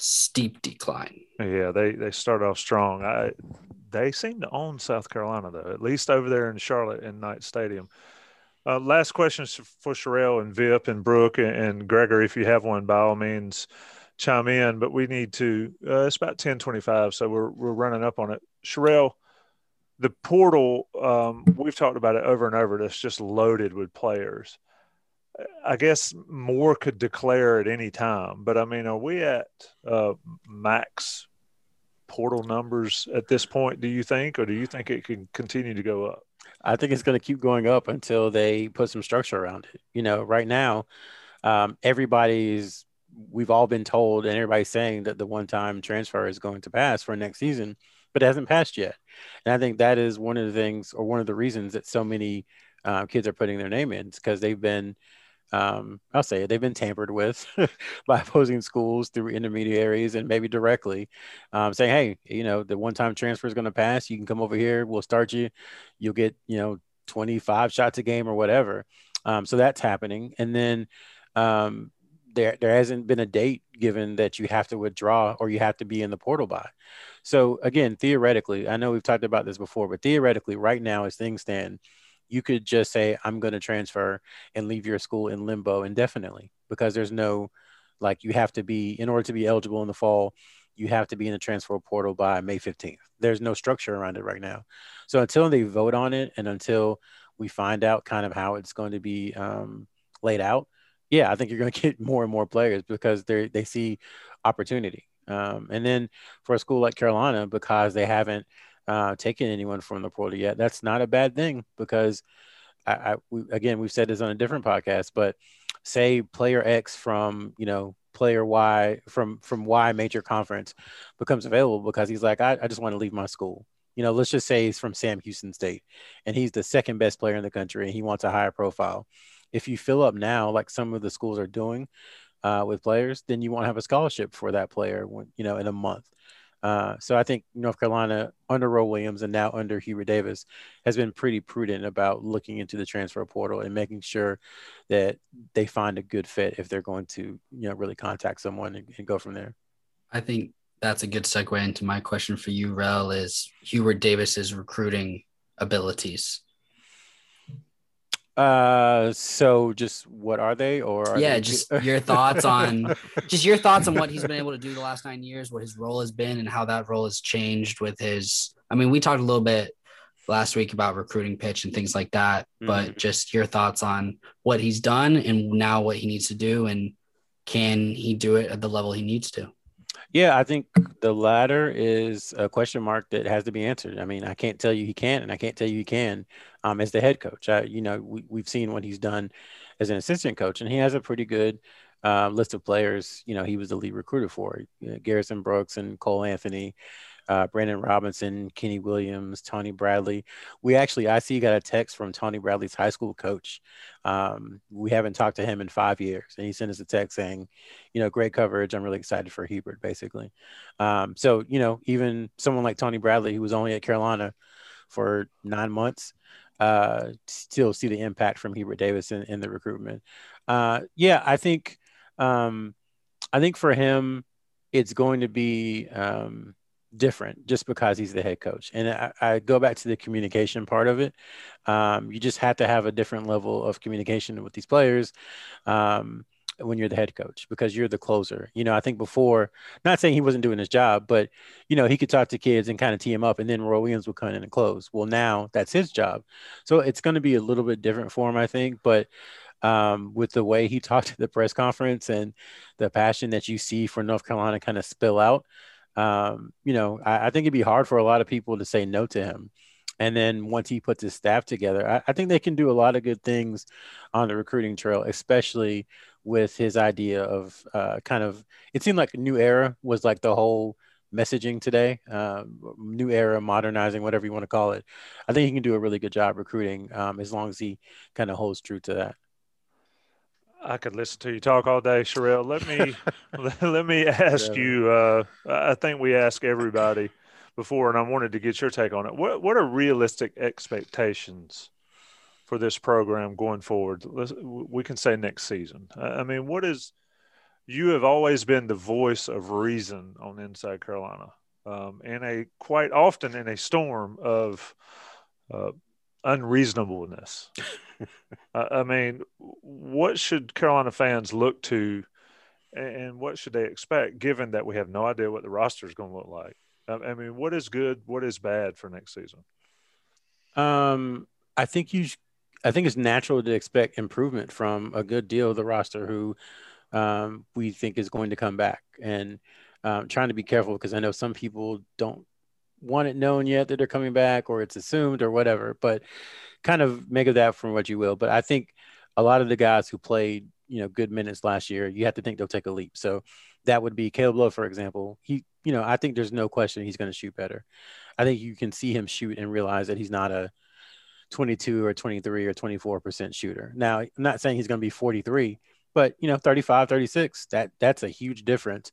steep decline. Yeah, they they start off strong. I they seem to own South Carolina though, at least over there in Charlotte in Knight Stadium. Uh, last question for Sherrell and Vip and Brooke and, and Gregory. If you have one, by all means, chime in. But we need to. Uh, it's about ten twenty-five, so we're we're running up on it. Sherrell, the portal. Um, we've talked about it over and over. That's just loaded with players. I guess more could declare at any time, but I mean, are we at uh, max portal numbers at this point? Do you think, or do you think it can continue to go up? I think it's going to keep going up until they put some structure around it. You know, right now, um, everybody's we've all been told, and everybody's saying that the one-time transfer is going to pass for next season, but it hasn't passed yet. And I think that is one of the things, or one of the reasons that so many uh, kids are putting their name in, because they've been um, I'll say it, they've been tampered with by opposing schools through intermediaries and maybe directly um, saying, hey, you know, the one time transfer is going to pass. You can come over here. We'll start you. You'll get, you know, 25 shots a game or whatever. Um, so that's happening. And then um, there, there hasn't been a date given that you have to withdraw or you have to be in the portal by. So again, theoretically, I know we've talked about this before, but theoretically, right now, as things stand, you could just say i'm going to transfer and leave your school in limbo indefinitely because there's no like you have to be in order to be eligible in the fall you have to be in the transfer portal by may 15th there's no structure around it right now. So until they vote on it and until we find out kind of how it's going to be um, laid out yeah i think you're going to get more and more players because they they see opportunity. Um, and then for a school like carolina because they haven't uh, taken anyone from the portal yet. That's not a bad thing because I, I we, again we've said this on a different podcast, but say player X from you know player Y from from Y major conference becomes available because he's like I, I just want to leave my school. You know, let's just say he's from Sam Houston State and he's the second best player in the country and he wants a higher profile. If you fill up now, like some of the schools are doing uh, with players, then you won't have a scholarship for that player, when, you know, in a month. Uh, so I think North Carolina under Roy Williams and now under Hubert Davis has been pretty prudent about looking into the transfer portal and making sure that they find a good fit if they're going to, you know, really contact someone and, and go from there. I think that's a good segue into my question for you, Rel, is Hubert Davis's recruiting abilities. Uh, so just what are they, or are yeah, they... just your thoughts on just your thoughts on what he's been able to do the last nine years, what his role has been, and how that role has changed with his. I mean, we talked a little bit last week about recruiting pitch and things like that. Mm-hmm. But just your thoughts on what he's done and now what he needs to do, and can he do it at the level he needs to? Yeah, I think the latter is a question mark that has to be answered. I mean, I can't tell you he can't, and I can't tell you he can um, as the head coach. I, you know, we, we've seen what he's done as an assistant coach, and he has a pretty good uh, list of players. You know, he was the lead recruiter for know, Garrison Brooks and Cole Anthony, uh, Brandon Robinson, Kenny Williams, Tony Bradley. We actually, I see, got a text from Tony Bradley's high school coach. Um, we haven't talked to him in five years, and he sent us a text saying, you know, great coverage. I'm really excited for Hubert." basically. Um, so, you know, even someone like Tony Bradley, who was only at Carolina for nine months, uh, still see the impact from Hubert Davis in, in the recruitment. Uh, yeah, I think, um, I think for him, it's going to be um, different just because he's the head coach. And I, I, go back to the communication part of it. Um, you just have to have a different level of communication with these players um, when you're the head coach because you're the closer. You know, I think before, not saying he wasn't doing his job, but you know, he could talk to kids and kind of tee him up, and then Roy Williams would come in and close. Well, now that's his job, so it's going to be a little bit different for him, I think, but. Um, with the way he talked at the press conference and the passion that you see for North Carolina kind of spill out, um, you know, I, I, think it'd be hard for a lot of people to say no to him. And then once he puts his staff together, I, I think they can do a lot of good things on the recruiting trail, especially with his idea of uh, kind of. It seemed like a new era was like the whole messaging today, uh, new era, modernizing, whatever you want to call it. I think he can do a really good job recruiting um, as long as he kind of holds true to that. I could listen to you talk all day, Sherrell. Let me let me ask yeah. you. Uh, I think we ask everybody before, and I wanted to get your take on it. What what are realistic expectations for this program going forward? Let's, we can say next season. I mean, what is you have always been the voice of reason on Inside Carolina, um, in a quite often in a storm of uh, unreasonableness. I mean, what should Carolina fans look to, and what should they expect, given that we have no idea what the roster is going to look like? I mean, what is good, what is bad for next season? Um, I think you, I think it's natural to expect improvement from a good deal of the roster who um, we think is going to come back, and um, trying to be careful because I know some people don't want it known yet that they're coming back, or it's assumed, or whatever. But kind of make of that from what you will. But I think a lot of the guys who played, you know, good minutes last year, you have to think they'll take a leap. So that would be Caleb Love, for example. He, you know, I think there's no question he's going to shoot better. I think you can see him shoot and realize that he's not a 22 or 23 or 24% shooter. Now, I'm not saying he's going to be 43, but you know, 35, 36, that that's a huge difference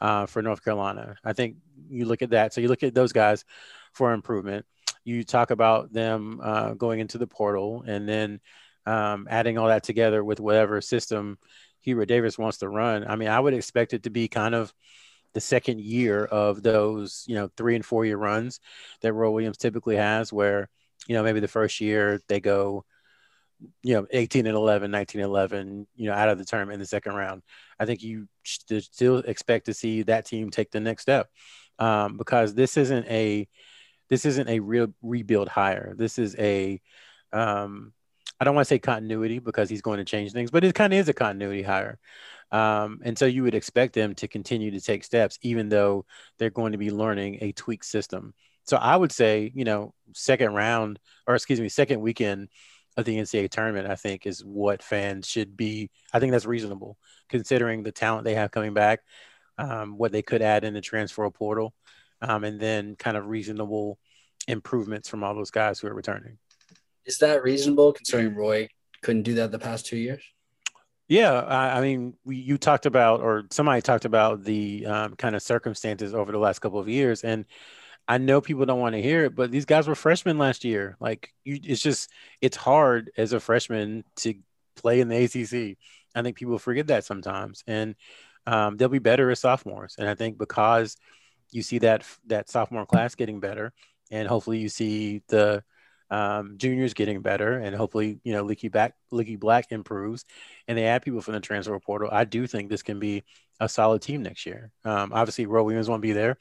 uh, for North Carolina. I think you look at that. So you look at those guys for improvement you talk about them uh, going into the portal and then um, adding all that together with whatever system Hubert Davis wants to run. I mean, I would expect it to be kind of the second year of those, you know, three and four year runs that Roy Williams typically has, where, you know, maybe the first year they go, you know, 18 and 11, 19 and 11, you know, out of the tournament in the second round. I think you still expect to see that team take the next step um, because this isn't a, this isn't a real rebuild hire. This is a um, I don't want to say continuity because he's going to change things, but it kind of is a continuity hire. Um, and so you would expect them to continue to take steps, even though they're going to be learning a tweaked system. So I would say, you know, second round, or excuse me, second weekend of the NCAA tournament, I think is what fans should be. I think that's reasonable considering the talent they have coming back, um, what they could add in the transfer portal um, and then kind of reasonable improvements from all those guys who are returning. Is that reasonable considering Roy couldn't do that the past two years? Yeah, I, I mean, we, you talked about, or somebody talked about the um, kind of circumstances over the last couple of years, and I know people don't want to hear it, but these guys were freshmen last year. Like, you, it's just it's hard as a freshman to play in the ACC. I think people forget that sometimes, and um, they'll be better as sophomores. And I think because you see that that sophomore class getting better, and hopefully you see the um, juniors getting better, and hopefully you know Leaky Black Leaky Black improves, and they add people from the transfer portal. I do think this can be a solid team next year. Um, obviously, Roy Williams won't be there,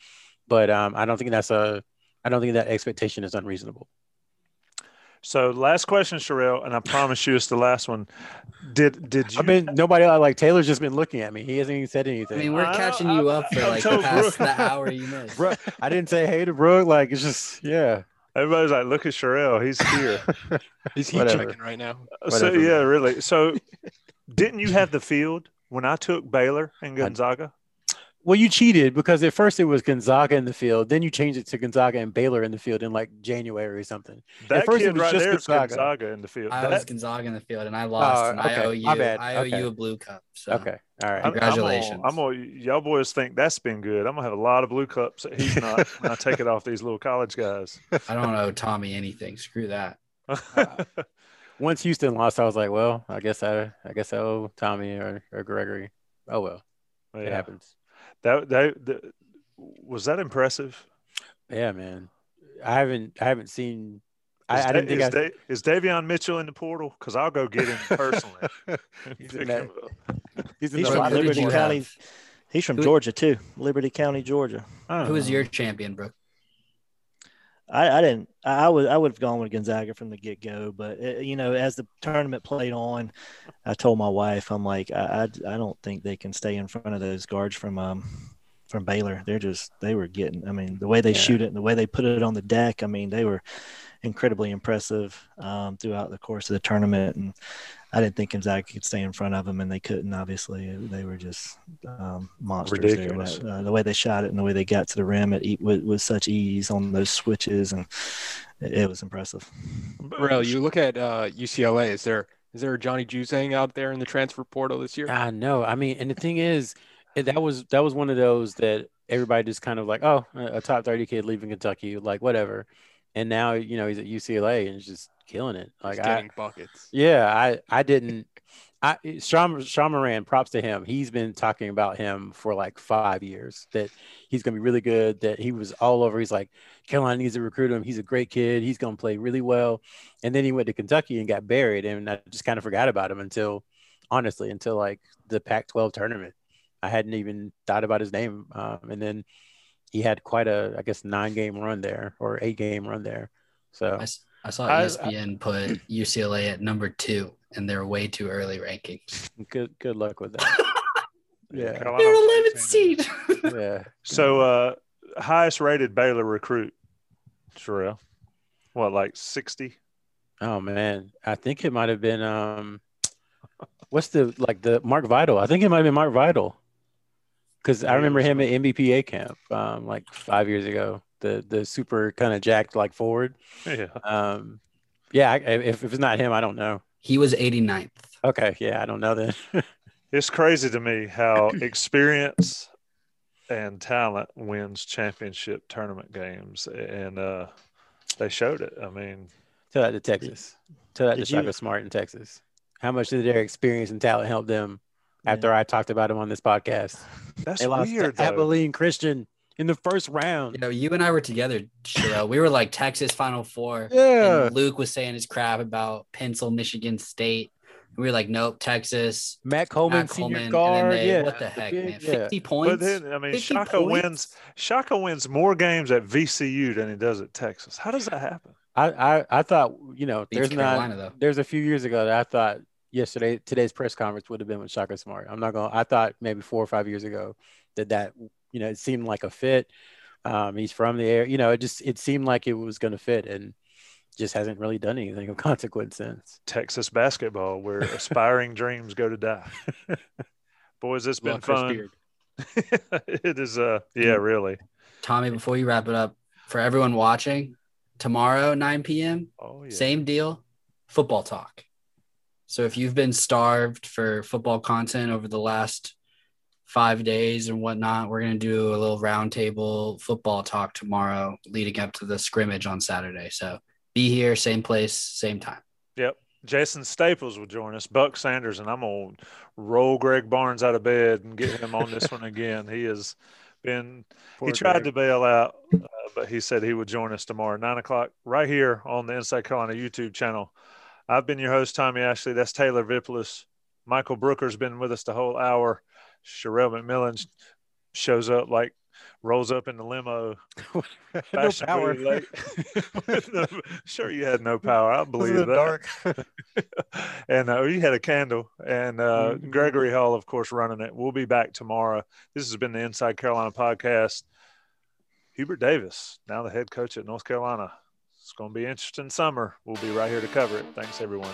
but um, I don't think that's a I don't think that expectation is unreasonable. So last question, Sherrell, and I promise you it's the last one. Did did you? I mean, nobody like Taylor's just been looking at me. He hasn't even said anything. I mean, we're catching you up for like the past the hour you missed. Bro, I didn't say hey to Brooke. Like it's just yeah. Everybody's like, look at Sherrell. He's here. He's heat checking right now. So yeah, really. So didn't you have the field when I took Baylor and Gonzaga? Well, you cheated because at first it was Gonzaga in the field, then you changed it to Gonzaga and Baylor in the field in like January or something. That at first kid it was right just there is Gonzaga. Gonzaga in the field. I That- was Gonzaga in the field, and I oh, lost. Oh, and I owe you. Bad. I owe Okay. you a blue cup. So. Okay, all right. I'm- Congratulations. I'm gonna, y'all boys think that's been good. I'm gonna have a lot of blue cups that he's not when I take it off these little college guys. I don't owe Tommy anything. Screw that. Once Houston lost, I was like, well, I guess I, I guess I owe Tommy or, or Gregory. Oh well, it happens. That, that that was that impressive. Yeah, man. I haven't, I haven't seen. I, Is, I didn't think is, I. Da- is Davion Mitchell in the portal? Because I'll go get him personally. He's in that- He's in He's from Liberty. County. He's from Who- Georgia too. Liberty County, Georgia. Who is your champion, Brooke? I, I didn't. I, I would. I would have gone with Gonzaga from the get go, but uh, you know, as the tournament played on, I told my wife, I'm like, I, I, I don't think they can stay in front of those guards from um from Baylor. They're just they were getting. I mean, the way they Yeah. shoot it and the way they put it on the deck. I mean, they were incredibly impressive um, throughout the course of the tournament, and I didn't think Gonzaga could stay in front of them, and they couldn't. Obviously, they were just um, monsters. there. And Ridiculous. that- uh, the way they shot it and the way they got to the rim at, e- with, with such ease on those switches, and it, it was impressive. Burrell, you look at uh, UCLA. Is there is there a Johnny Juzang out there in the transfer portal this year? I know. I mean, and the thing is, that was that was one of those that everybody just kind of like, oh, a a top thirty kid leaving Kentucky, like whatever. And now you know he's at UCLA and he's just killing it. Like He's I, buckets. yeah, I I didn't. I Sean, Sean Moran, props to him. He's been talking about him for like five years that he's going to be really good. That he was all over. He's like, Carolina needs to recruit him. He's a great kid. He's going to play really well. And then he went to Kentucky and got buried. And I just kind of forgot about him until, honestly, until like the Pac 12 tournament. I hadn't even thought about his name. Um, and then he had quite a, I guess, nine game run there or eight game run there. So I, s- I saw E I- ESPN put UCLA at number two in their way too early rankings. good, good luck with that. yeah. Carolina They're was 11th seed. Yeah. So, uh, highest rated Baylor recruit, Sherrell. What, like 60? Oh man, I think it might have been um, what's the like the Mark Vital? I think it might have been Mark Vital, because I remember him at NBPA camp um, like five years ago. The the super kind of jacked like forward. Yeah. Um, yeah. I, if if it's not him, I don't know. He was 89th. Okay. Yeah, I don't know then. It's crazy to me how experience and talent wins championship tournament games. And uh, they showed it. I mean, Tell that to Texas. Tell that to Did Shaka Smart in Texas. How much did their experience and talent help them after I talked about him on this podcast? that's They lost weird. to though. Abilene Christian in the first round. You know, you and I were together, Sherrell. We were like Texas Final Four. Yeah. And Luke was saying his crap about Pencil, Michigan State. And we were like, nope, Texas. Matt Coleman, Matt senior guard. And then they, yeah. what the heck, big- man? yeah. 50 But points. then, I mean, Shaka points? wins. Shaka wins more games at VCU than he does at Texas. How does that happen? I, I, I thought, you know, Beats there's Carolina, not, though. there's a few years ago that I thought yesterday, today's press conference would have been with Shaka Smart. I'm not going to, I thought maybe four or five years ago that that, you know, it seemed like a fit. Um, he's from the air, you know, it just, it seemed like it was going to fit and just hasn't really done anything of consequence since. Texas basketball, where aspiring dreams go to die. Boys, it's been Love fun. It is, uh, yeah, really. Tommy, before you wrap it up, for everyone watching, tomorrow, 9 p.m., Oh, yeah. same deal, football talk. So if you've been starved for football content over the last five days and whatnot, we're going to do a little roundtable football talk tomorrow leading up to the scrimmage on Saturday. So be here, same place, same time. Yep. Jason Staples will join us. Buck Sanders, and I'm going to roll Greg Barnes out of bed and get him on this one again. He has been, Poor he tried Greg. to bail out, uh, but he said he would join us tomorrow, nine o'clock, right here on the Inside Carolina YouTube channel. I've been your host, Tommy Ashley. That's Taylor Vippolis. Michael Brooker's been with us the whole hour. Sherrell McMillan shows up like rolls up in the limo. no power. no, sure, you had no power. I believe that. Dark. and uh, you had a candle. And uh, mm-hmm. Gregory Hall, of course, running it. We'll be back tomorrow. This has been the Inside Carolina podcast. Hubert Davis, now the head coach at North Carolina. It's going to be interesting summer. We'll be right here to cover it. Thanks, everyone.